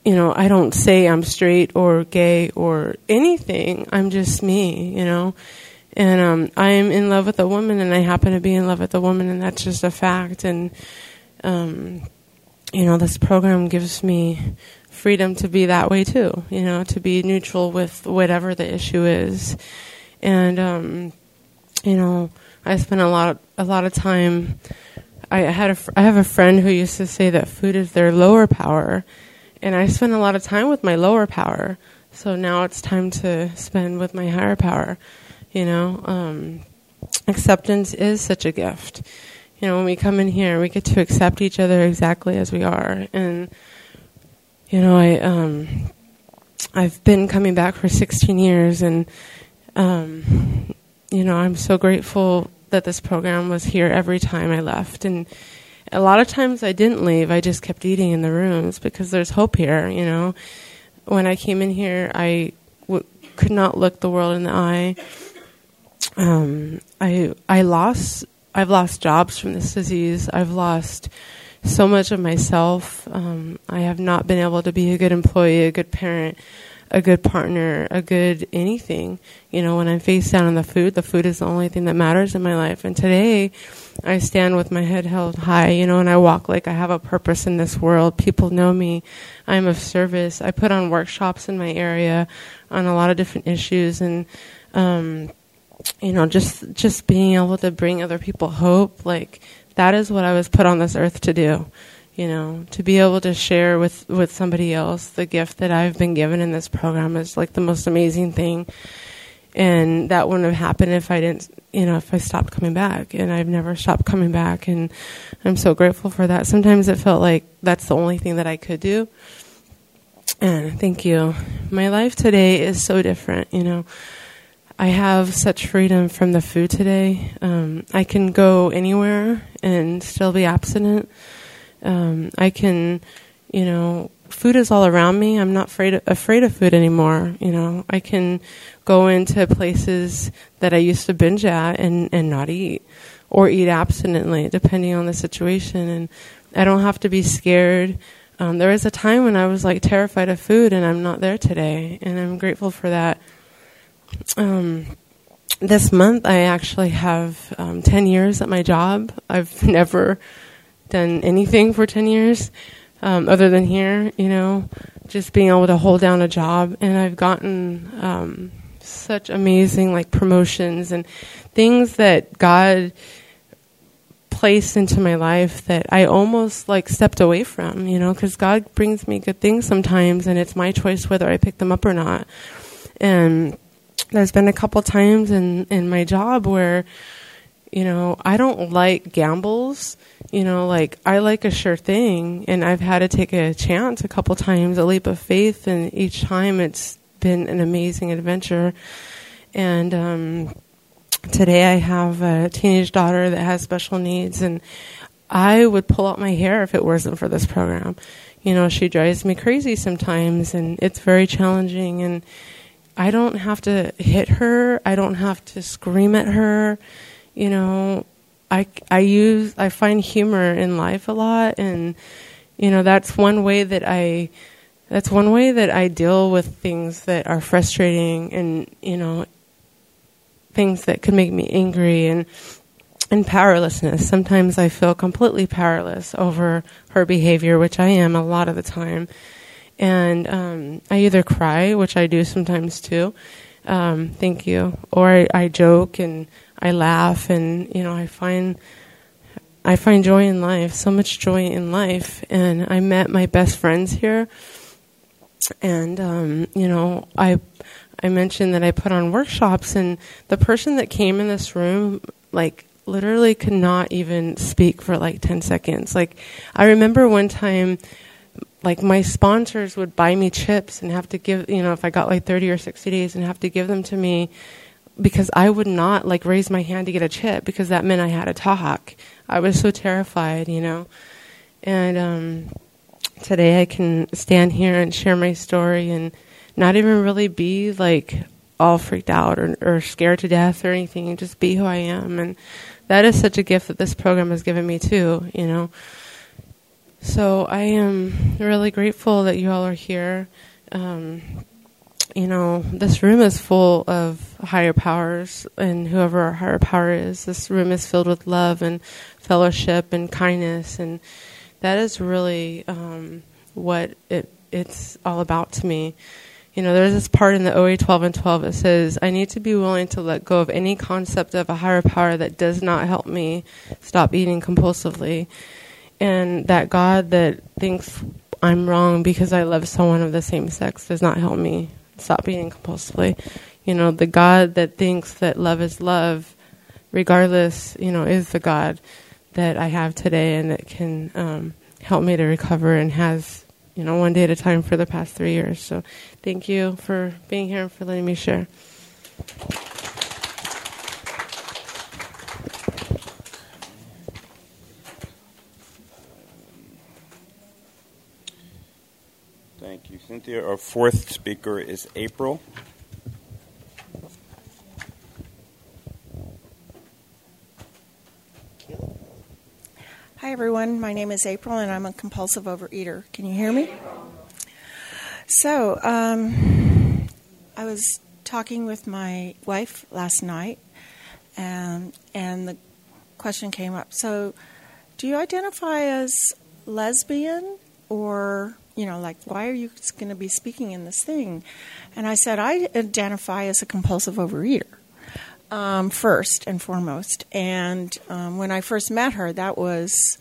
you know, I don't say I'm straight or gay or anything. I'm just me, you know. And um, I am in love with a woman, and I happen to be in love with a woman, and that's just a fact. And um, you know, this program gives me freedom to be that way too. You know, to be neutral with whatever the issue is. And um, you know, I spent a lot of, a lot of time. I had a I have a friend who used to say that food is their lower power, and I spent a lot of time with my lower power. So now it's time to spend with my higher power. You know, um, acceptance is such a gift. You know, when we come in here, we get to accept each other exactly as we are, and you know, I um, I've been coming back for 16 years, and um, you know, I'm so grateful that this program was here every time I left. And a lot of times I didn't leave, I just kept eating in the rooms because there's hope here, you know. When I came in here, I w- could not look the world in the eye. Um, I I lost I've lost jobs from this disease. I've lost so much of myself. Um, I have not been able to be a good employee, a good parent a good partner, a good anything. You know, when I'm face down on the food, the food is the only thing that matters in my life. And today, I stand with my head held high, you know, and I walk like I have a purpose in this world. People know me. I'm of service. I put on workshops in my area on a lot of different issues and, um, you know, just just being able to bring other people hope, like that is what I was put on this earth to do you know to be able to share with with somebody else the gift that I've been given in this program is like the most amazing thing and that wouldn't have happened if I didn't you know if I stopped coming back. And I've never stopped coming back. And I'm so grateful for that. Sometimes it felt like that's the only thing that I could do. And thank you. My life today is so different you know. I have such freedom from the food today. Um, I can go anywhere and still be abstinent. Um, I can, you know, food is all around me. I'm not afraid of, afraid of food anymore. You know, I can go into places that I used to binge at and and not eat, or eat abstinently, depending on the situation. And I don't have to be scared. Um, there was a time when I was like terrified of food, and I'm not there today, and I'm grateful for that. Um, this month, I actually have um, 10 years at my job. I've never done anything for 10 years um, other than here, you know, just being able to hold down a job. And I've gotten um, such amazing like promotions and things that God placed into my life that I almost like stepped away from, you know, because God brings me good things sometimes and it's my choice whether I pick them up or not. And there's been a couple times in, in my job where, you know, I don't like gambles you know, like I like a sure thing, and I've had to take a chance a couple times, a leap of faith, and each time it's been an amazing adventure. And um, today I have a teenage daughter that has special needs, and I would pull out my hair if it wasn't for this program. You know, she drives me crazy sometimes, and it's very challenging. And I don't have to hit her. I don't have to scream at her. You know, I, I use I find humor in life a lot, and you know that's one way that I that's one way that I deal with things that are frustrating, and you know things that could make me angry and and powerlessness. Sometimes I feel completely powerless over her behavior, which I am a lot of the time. And um, I either cry, which I do sometimes too. Um, thank you, or I, I joke and I laugh and you know I find I find joy in life, so much joy in life. And I met my best friends here, and um, you know I I mentioned that I put on workshops, and the person that came in this room like literally could not even speak for like 10 seconds. Like I remember one time like my sponsors would buy me chips and have to give, you know, if I got like 30 or 60 days and have to give them to me because I would not like raise my hand to get a chip because that meant I had to talk. I was so terrified, you know. And um, today I can stand here and share my story and not even really be like all freaked out or, or scared to death or anything, just be who I am. And that is such a gift that this program has given me too, you know. So I am really grateful that you all are here. Um, you know, this room is full of higher powers, and whoever our higher power is, this room is filled with love and fellowship and kindness, and that is really um, what it it's all about to me. You know, there's this part in the OA 12 and 12 that says, I need to be willing to let go of any concept of a higher power that does not help me stop eating compulsively. And that God that thinks I'm wrong because I love someone of the same sex does not help me stop eating compulsively. You know, the God that thinks that love is love, regardless, you know, is the God that I have today and that can um, help me to recover and has, you know, one day at a time for the past three years. So thank you for being here and for letting me share. Thank you, Cynthia. Our fourth speaker is April. Hi, everyone. My name is April, and I'm a compulsive overeater. Can you hear me? So, um, I was talking with my wife last night, and, and the question came up. So, do you identify as lesbian or you know, like, why are you going to be speaking in this thing? And I said, I identify as a compulsive overeater. Um, first and foremost. And um, when I first met her, that was,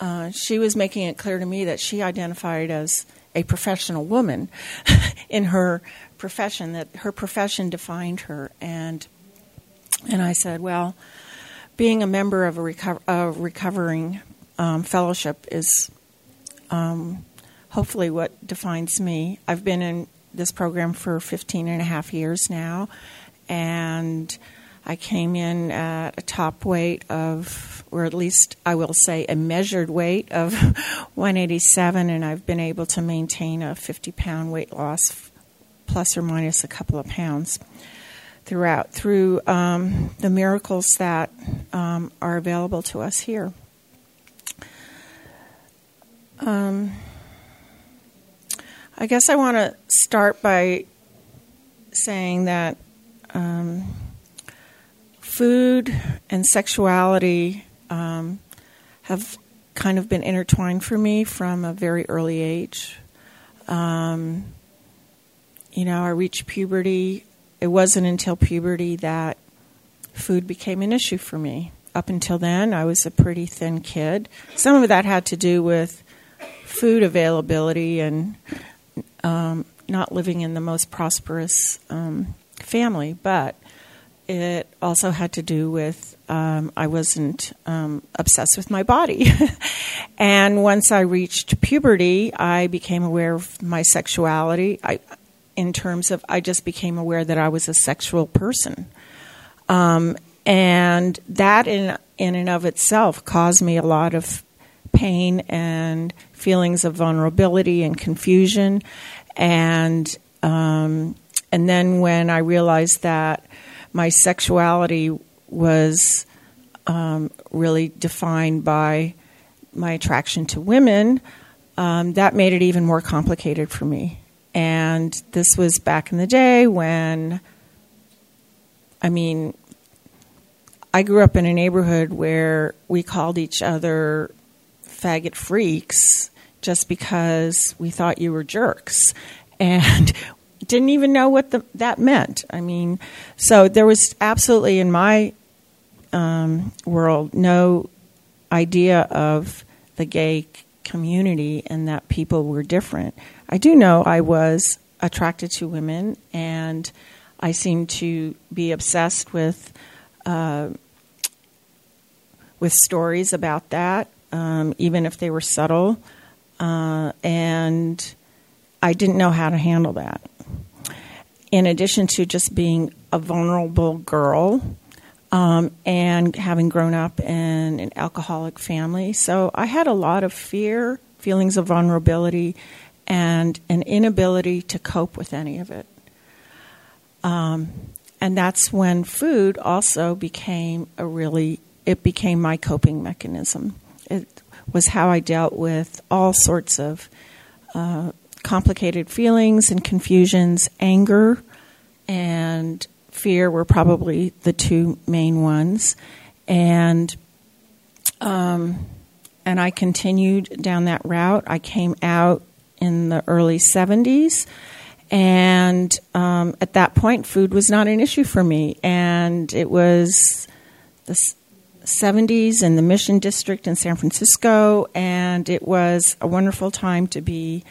uh, she was making it clear to me that she identified as a professional woman in her profession, that her profession defined her. And, and I said, well, being a member of a, reco- a recovering um, fellowship is um, hopefully what defines me. I've been in this program for 15 and a half years now, and I came in at a top weight of, or at least I will say a measured weight of 187, and I've been able to maintain a 50 pound weight loss, plus or minus a couple of pounds throughout through um, the miracles that um, are available to us here. Um, I guess I want to start by saying that um, food and sexuality um, have kind of been intertwined for me from a very early age. Um, you know, I reached puberty. It wasn't until puberty that food became an issue for me. Up until then, I was a pretty thin kid. Some of that had to do with food availability and um, not living in the most prosperous um, family, but it also had to do with um, I wasn't um, obsessed with my body. and once I reached puberty, I became aware of my sexuality. I, in terms of, I just became aware that I was a sexual person. Um, and that in, in and of itself caused me a lot of pain and feelings of vulnerability and confusion. And, um, and then when I realized that my sexuality was um, really defined by my attraction to women, um, that made it even more complicated for me. And this was back in the day when, I mean, I grew up in a neighborhood where we called each other faggot freaks just because we thought you were jerks. And didn't even know what the, that meant. I mean, so there was absolutely in my um, world no idea of the gay community and that people were different. I do know I was attracted to women, and I seemed to be obsessed with uh, with stories about that, um, even if they were subtle, uh, and I didn't know how to handle that in addition to just being a vulnerable girl um, and having grown up in an alcoholic family. So I had a lot of fear, feelings of vulnerability, and an inability to cope with any of it. Um, and that's when food also became a really, it became my coping mechanism. It was how I dealt with all sorts of uh, complicated feelings and confusions, anger and fear were probably the two main ones, and um, and I continued down that route. I came out in the early '70s, and um, at that point, food was not an issue for me, and it was the 70s in the Mission District in San Francisco, and it was a wonderful time to be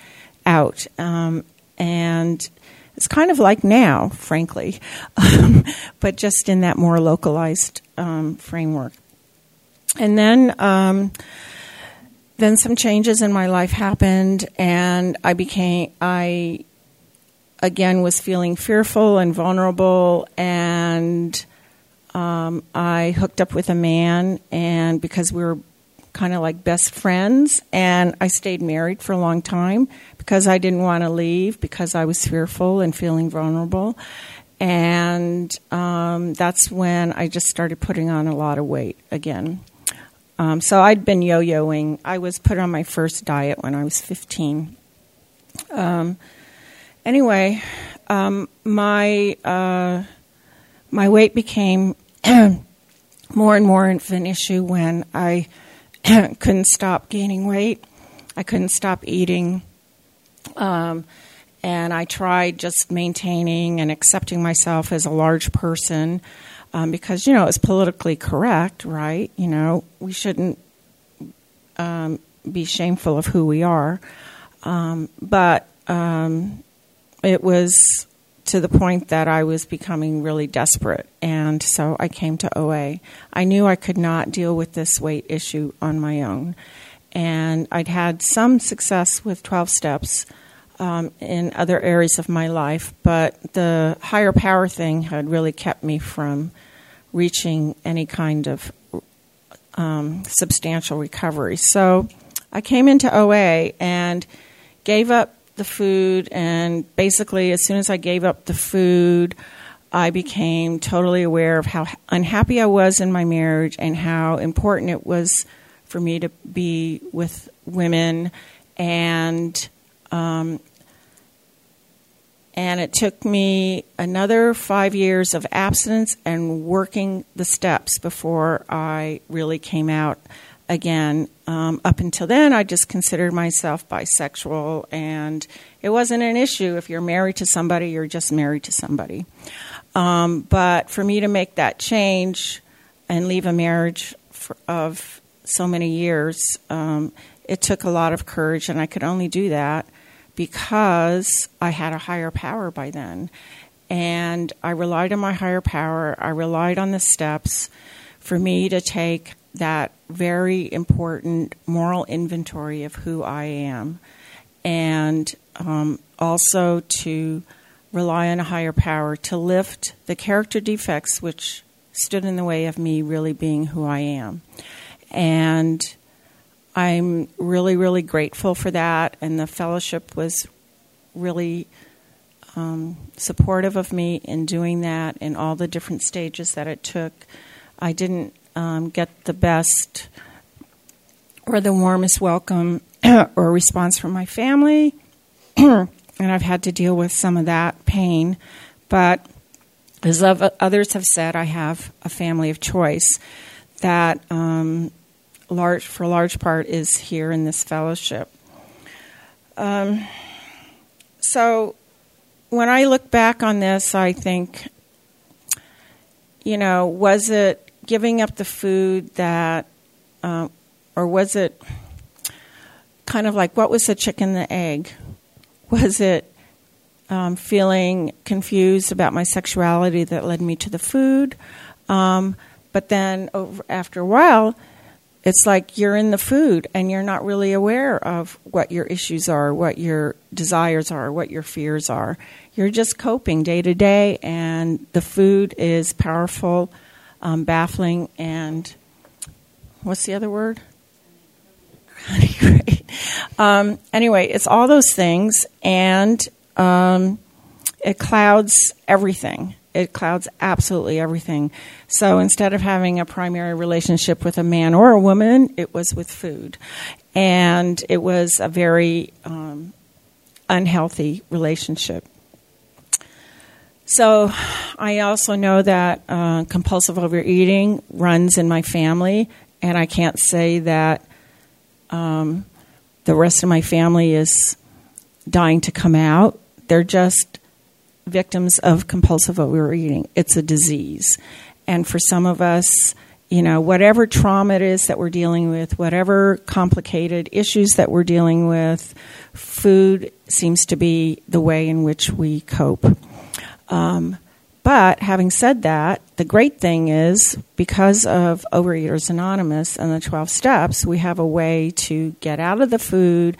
out. Um, and it's kind of like now, frankly, um, but just in that more localized um, framework. And then, um, then some changes in my life happened, and I became I again was feeling fearful and vulnerable, and um, I hooked up with a man, and because we were kind of like best friends, and I stayed married for a long time because I didn't want to leave because I was fearful and feeling vulnerable. And um, that's when I just started putting on a lot of weight again. Um, so I'd been yo yoing. I was put on my first diet when I was 15. Um, anyway, um, my uh, my weight became more and more of an issue when I couldn't stop gaining weight. I couldn't stop eating. Um, and I tried just maintaining and accepting myself as a large person um, because, you know, it's politically correct, right? You know, we shouldn't um, be shameful of who we are. Um, but um, it was to the point that I was becoming really desperate. And so I came to OA. I knew I could not deal with this weight issue on my own. And I'd had some success with 12 steps um, in other areas of my life, but the higher power thing had really kept me from reaching any kind of um, substantial recovery. So I came into OA and gave up the food, and basically, as soon as I gave up the food, I became totally aware of how unhappy I was in my marriage and how important it was for me to be with women. And um, and it took me another five years of abstinence and working the steps before I really came out again. Um, up until then, I just considered myself bisexual, and it wasn't an issue. If you're married to somebody, you're just married to somebody. Um, but for me to make that change and leave a marriage for, of so many years, um, it took a lot of courage, and I could only do that because I had a higher power by then. And I relied on my higher power, I relied on the steps for me to take that very important moral inventory of who I am, and um, also to rely on a higher power to lift the character defects which stood in the way of me really being who I am. And I'm really, really grateful for that, and the fellowship was really um, supportive of me in doing that in all the different stages that it took. I didn't um, get the best or the warmest welcome or response from my family, and I've had to deal with some of that pain. But as others have said, I have a family of choice that, um, large for a large part, is here in this fellowship. Um, so when I look back on this, I think, you know, was it giving up the food that, uh, or was it kind of like what was the chicken the egg? Was it um, feeling confused about my sexuality that led me to the food? Um, but then over, after a while, it's like you're in the food and you're not really aware of what your issues are, what your desires are, what your fears are. You're just coping day to day, and the food is powerful um, baffling, and what's the other word? Um, anyway, it's all those things, and um, it clouds everything. It clouds absolutely everything. So instead of having a primary relationship with a man or a woman, it was with food. And it was a very um, unhealthy relationship. So, I also know that uh, compulsive overeating runs in my family, and I can't say that um, the rest of my family is dying to come out. They're just victims of compulsive overeating. It's a disease. And for some of us, you know, whatever trauma it is that we're dealing with, whatever complicated issues that we're dealing with, food seems to be the way in which we cope. Um, but having said that, the great thing is because of Overeaters Anonymous and the 12 steps, we have a way to get out of the food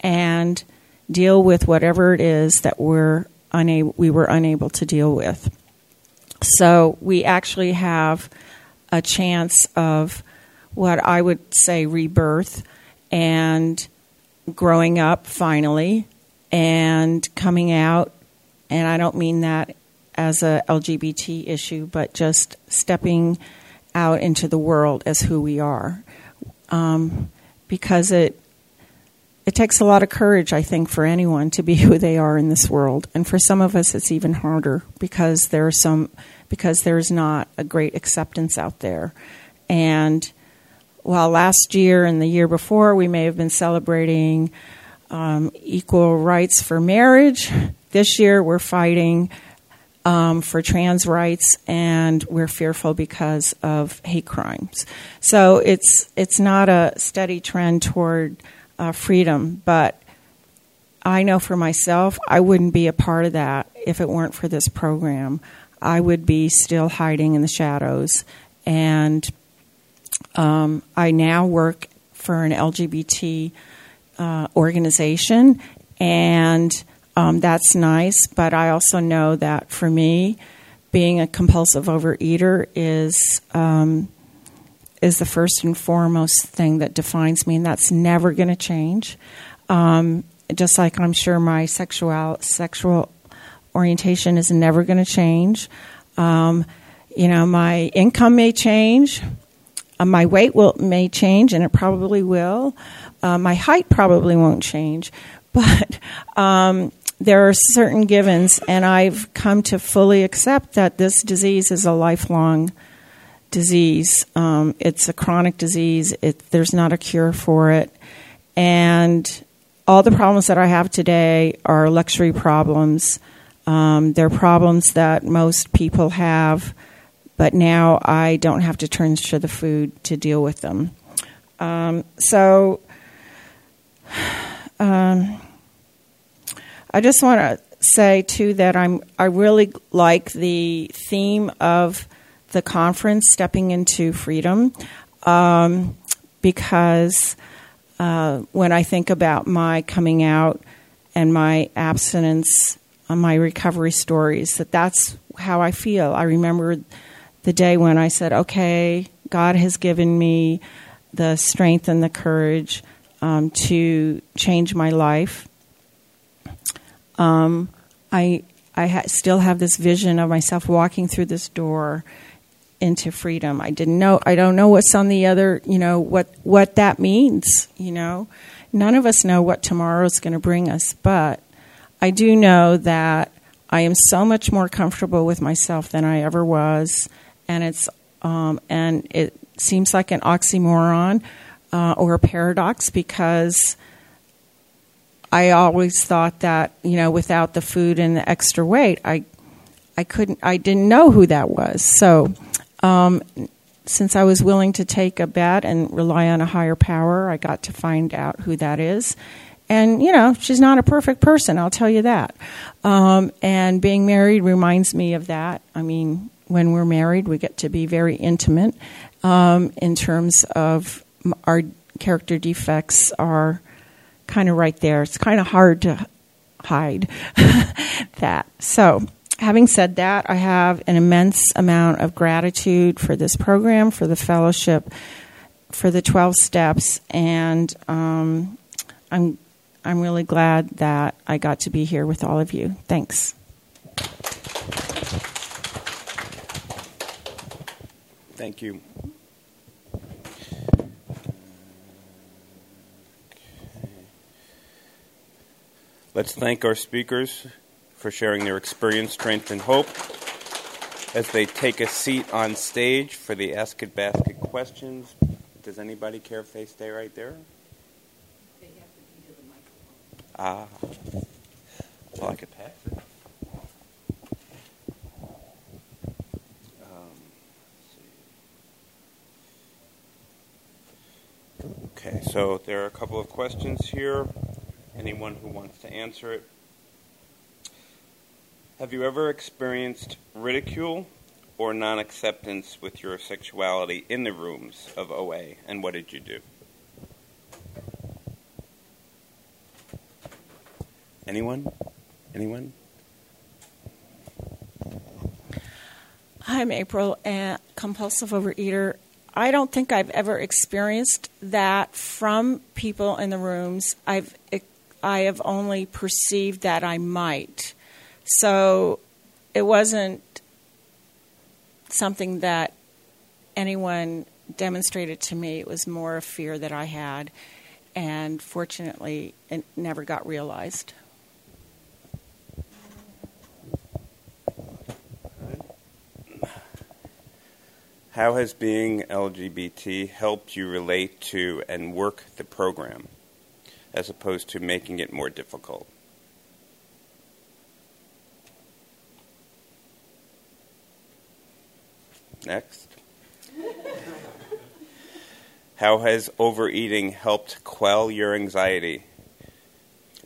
and deal with whatever it is that we're unable, we were unable to deal with. So we actually have a chance of what I would say rebirth and growing up finally and coming out and I don't mean that as a LGBT issue, but just stepping out into the world as who we are, um, because it it takes a lot of courage, I think, for anyone to be who they are in this world, and for some of us, it's even harder because there are some because there's not a great acceptance out there, and while last year and the year before we may have been celebrating um, equal rights for marriage this year, we're fighting um, for trans rights, and we're fearful because of hate crimes. So it's it's not a steady trend toward uh, freedom, but I know for myself, I wouldn't be a part of that if it weren't for this program. I would be still hiding in the shadows, and um, I now work for an LGBT uh, organization, and um, that's nice, but I also know that for me, being a compulsive overeater is um, is the first and foremost thing that defines me, and that's never going to change. Um, just like I'm sure my sexual sexual orientation is never going to change. Um, you know, my income may change, uh, my weight will may change, and it probably will. Uh, my height probably won't change, but um, there are certain givens, and I've come to fully accept that this disease is a lifelong disease. Um, it's a chronic disease. It, there's not a cure for it, and all the problems that I have today are luxury problems. Um, they're problems that most people have, but now I don't have to turn to the food to deal with them. Um, so. Um, I just want to say too that I'm I really like the theme of the conference, stepping into freedom, um, because uh, when I think about my coming out and my abstinence, uh, my recovery stories, that that's how I feel. I remember the day when I said, "Okay, God has given me the strength and the courage." Um, to change my life um, I I ha- still have this vision of myself walking through this door into freedom. I didn't know. I don't know what's on the other. You know what what that means. You know, none of us know what tomorrow is going to bring us, but I do know that I am so much more comfortable with myself than I ever was, and it's um, and it seems like an oxymoron uh, or a paradox because I always thought that you know without the food and the extra weight, I I couldn't I didn't know who that was. So um, since I was willing to take a bet and rely on a higher power, I got to find out who that is. And you know, she's not a perfect person. I'll tell you that. Um, and being married reminds me of that. I mean, when we're married, we get to be very intimate um, in terms of our character defects are kind of right there. It's kind of hard to hide that. So, having said that, I have an immense amount of gratitude for this program, for the fellowship, for the 12 steps, and um, I'm, I'm really glad that I got to be here with all of you. Thanks. Thank you. Let's thank our speakers for sharing their experience, strength, and hope as they take a seat on stage for the Ask It Basket questions. Does anybody care if they stay right there? Ah. Well, I could pass it. Um. Okay, so there are a couple of questions here. Anyone who wants to answer it. Have you ever experienced ridicule or non acceptance with your sexuality in the rooms of OA, and what did you do? Anyone? Anyone? Hi, I'm April, a compulsive overeater. I don't think I've ever experienced that from people in the rooms. I've I have only perceived that I might. So it wasn't something that anyone demonstrated to me. It was more a fear that I had, and fortunately, it never got realized. How has being LGBT helped you relate to and work the program as opposed to making it more difficult? Next. How has overeating helped quell your anxiety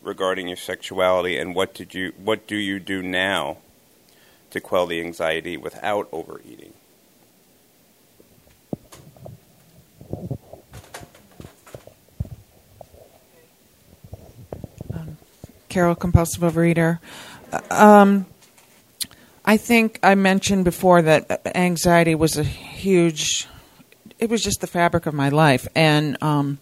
regarding your sexuality and what did you what do you do now to quell the anxiety without overeating? Carol, compulsive overeater. Um, I think I mentioned before that anxiety was a huge. It was just the fabric of my life, and um,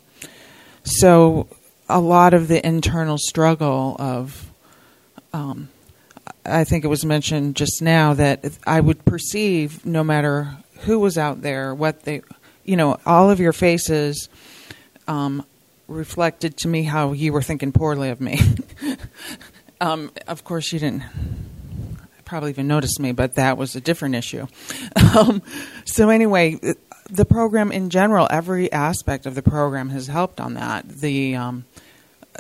so a lot of the internal struggle of. Um, I think it was mentioned just now that I would perceive, no matter who was out there, what they, you know, all of your faces. Um, reflected to me how you were thinking poorly of me. um, of course, you didn't probably even notice me, but that was a different issue. Um, so, anyway, the program in general, every aspect of the program has helped on that. The um,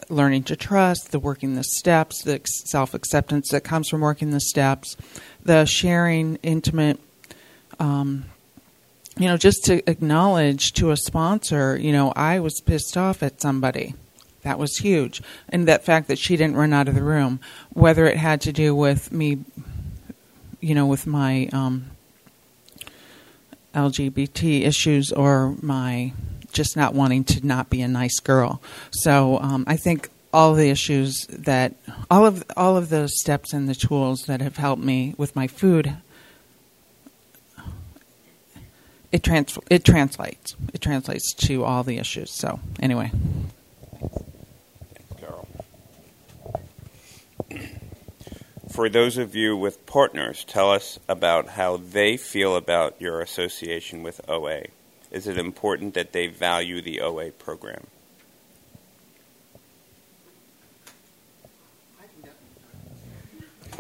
learning to trust, the working the steps, the self acceptance that comes from working the steps, the sharing intimate um, you know, just to acknowledge to a sponsor, you know, I was pissed off at somebody. That was huge. And that fact that she didn't run out of the room, whether it had to do with me, you know, with my um, LGBT issues or my just not wanting to not be a nice girl. So um, I think all the issues that all of all of the steps and the tools that have helped me with my food it trans it translates. It translates to all the issues. So anyway. Carol. For those of you with partners, tell us about how they feel about your association with OA. Is it important that they value the OA program?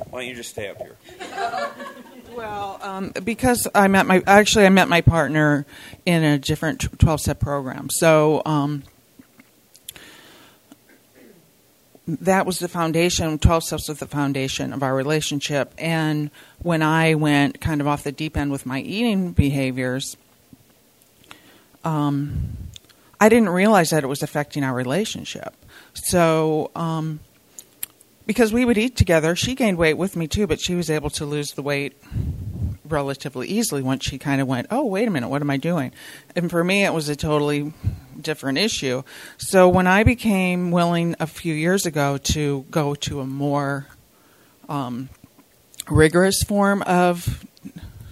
Why don't you just stay up here? Well, um, because I met my actually I met my partner in a different twelve step program, so um, that was the foundation. Twelve steps was the foundation of our relationship. And when I went kind of off the deep end with my eating behaviors, um, I didn't realize that it was affecting our relationship. So um, because we would eat together. She gained weight with me too, but she was able to lose the weight relatively easily once she kind of went, "Oh, wait a minute, what am I doing?" And for me, it was a totally different issue. So when I became willing a few years ago to go to a more um, rigorous form of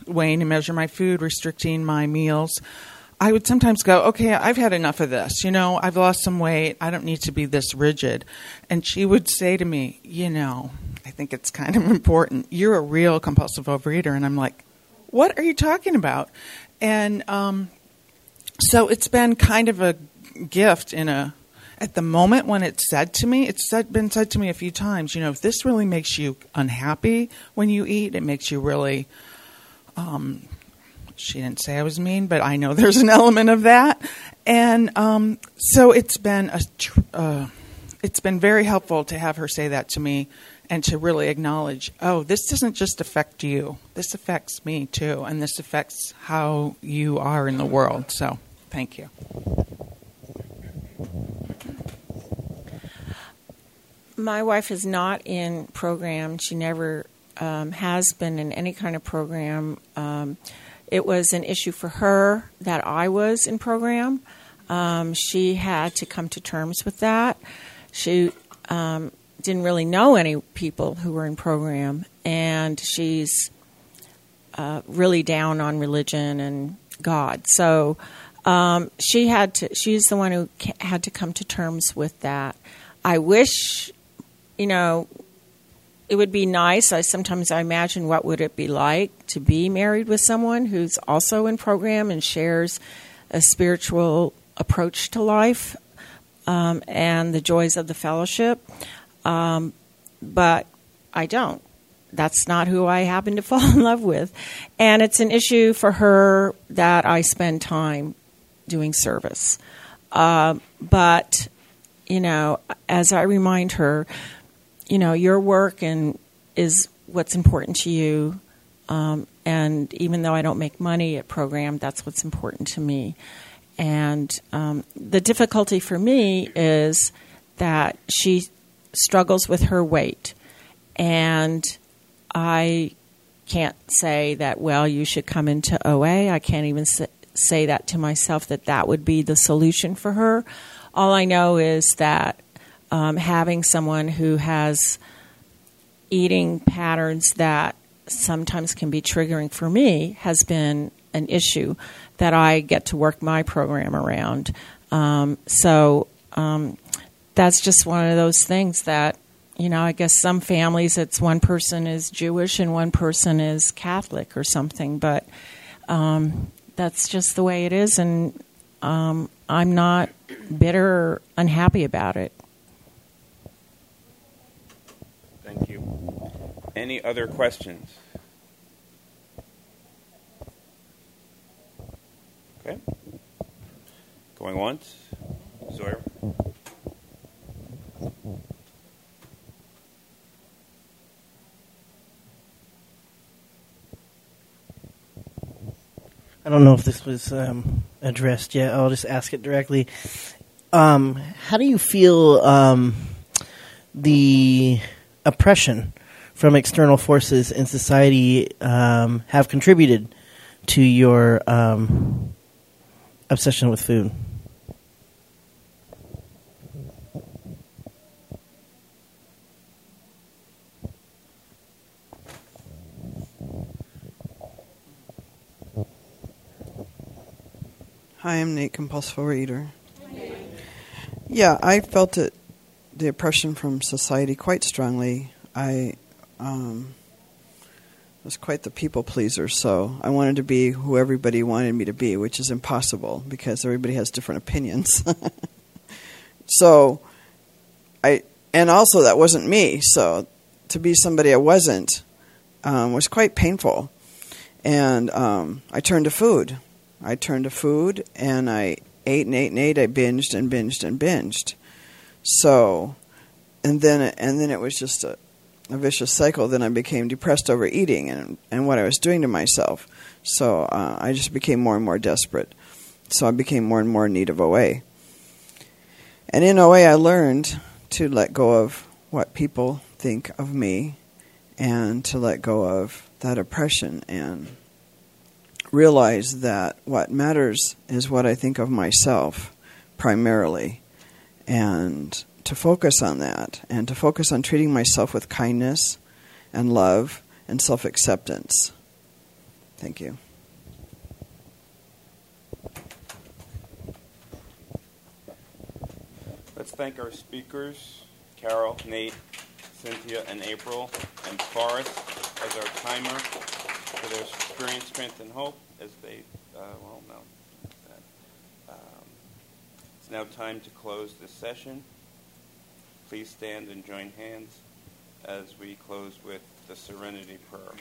weighing and measure my food, restricting my meals, I would sometimes go, okay, I've had enough of this. You know, I've lost some weight. I don't need to be this rigid. And she would say to me, you know, I think it's kind of important. You're a real compulsive overeater. And I'm like, what are you talking about? And um, so it's been kind of a gift in a, at the moment when it's said to me, it's said, been said to me a few times. You know, if this really makes you unhappy when you eat, it makes you really. Um, she didn't say I was mean, but I know there's an element of that, and um, so it's been a. Tr- uh, it's been very helpful to have her say that to me and to really acknowledge, oh, this doesn't just affect you. This affects me too, and this affects how you are in the world. So, thank you. My wife is not in program. She never um, has been in any kind of program. Um, it was an issue for her that I was in program. Um, she had to come to terms with that. She um, didn't really know any people who were in program, and she's uh, really down on religion and God. So um, she had to. She's the one who had to come to terms with that. I wish, you know, it would be nice. I sometimes I imagine what would it be like to be married with someone who's also in program and shares a spiritual approach to life um, and the joys of the fellowship. Um, but I don't. That's not who I happen to fall in love with. And it's an issue for her that I spend time doing service. Uh, but, you know, as I remind her, you know, your work and is what's important to you. Um, and even though I don't make money at program, that's what's important to me. And um, the difficulty for me is that she struggles with her weight. And I can't say that, well, you should come into OA. I can't even say that to myself that that would be the solution for her. All I know is that um, having someone who has eating patterns that sometimes can be triggering for me has been an issue that I get to work my program around. Um, so um, that's just one of those things that, you know, I guess some families it's one person is Jewish and one person is Catholic or something, but um, that's just the way it is, and um, I'm not bitter or unhappy about it. Thank you. Any other questions? Okay. Going once. Zoyer. I don't know if this was um, addressed yet. I'll just ask it directly. Um, how do you feel um, the oppression from external forces in society um, have contributed to your um, obsession with food? Hi, I'm Nate, compulsive overeater. Yeah, I felt it, the oppression from society quite strongly. I um, was quite the people pleaser, so I wanted to be who everybody wanted me to be, which is impossible because everybody has different opinions. so, I and also that wasn't me. So, to be somebody I wasn't um, was quite painful, and um, I turned to food I turned to food and I ate and ate and ate. I binged and binged and binged. So, and then and then it was just a, a vicious cycle. Then I became depressed over eating and and what I was doing to myself. So uh, I just became more and more desperate. So I became more and more in need of OA. And in OA, I learned to let go of what people think of me and to let go of that oppression and realize that what matters is what I think of myself primarily, and to focus on that, and to focus on treating myself with kindness and love and self acceptance. Thank you. Let's thank our speakers, Carol, Nate, Cynthia, and April, and Forrest as our timer for their experience, strength, and hope as they, uh, well, no. Um, It's now time to close this session. Please stand and join hands as we close with the Serenity Prayer.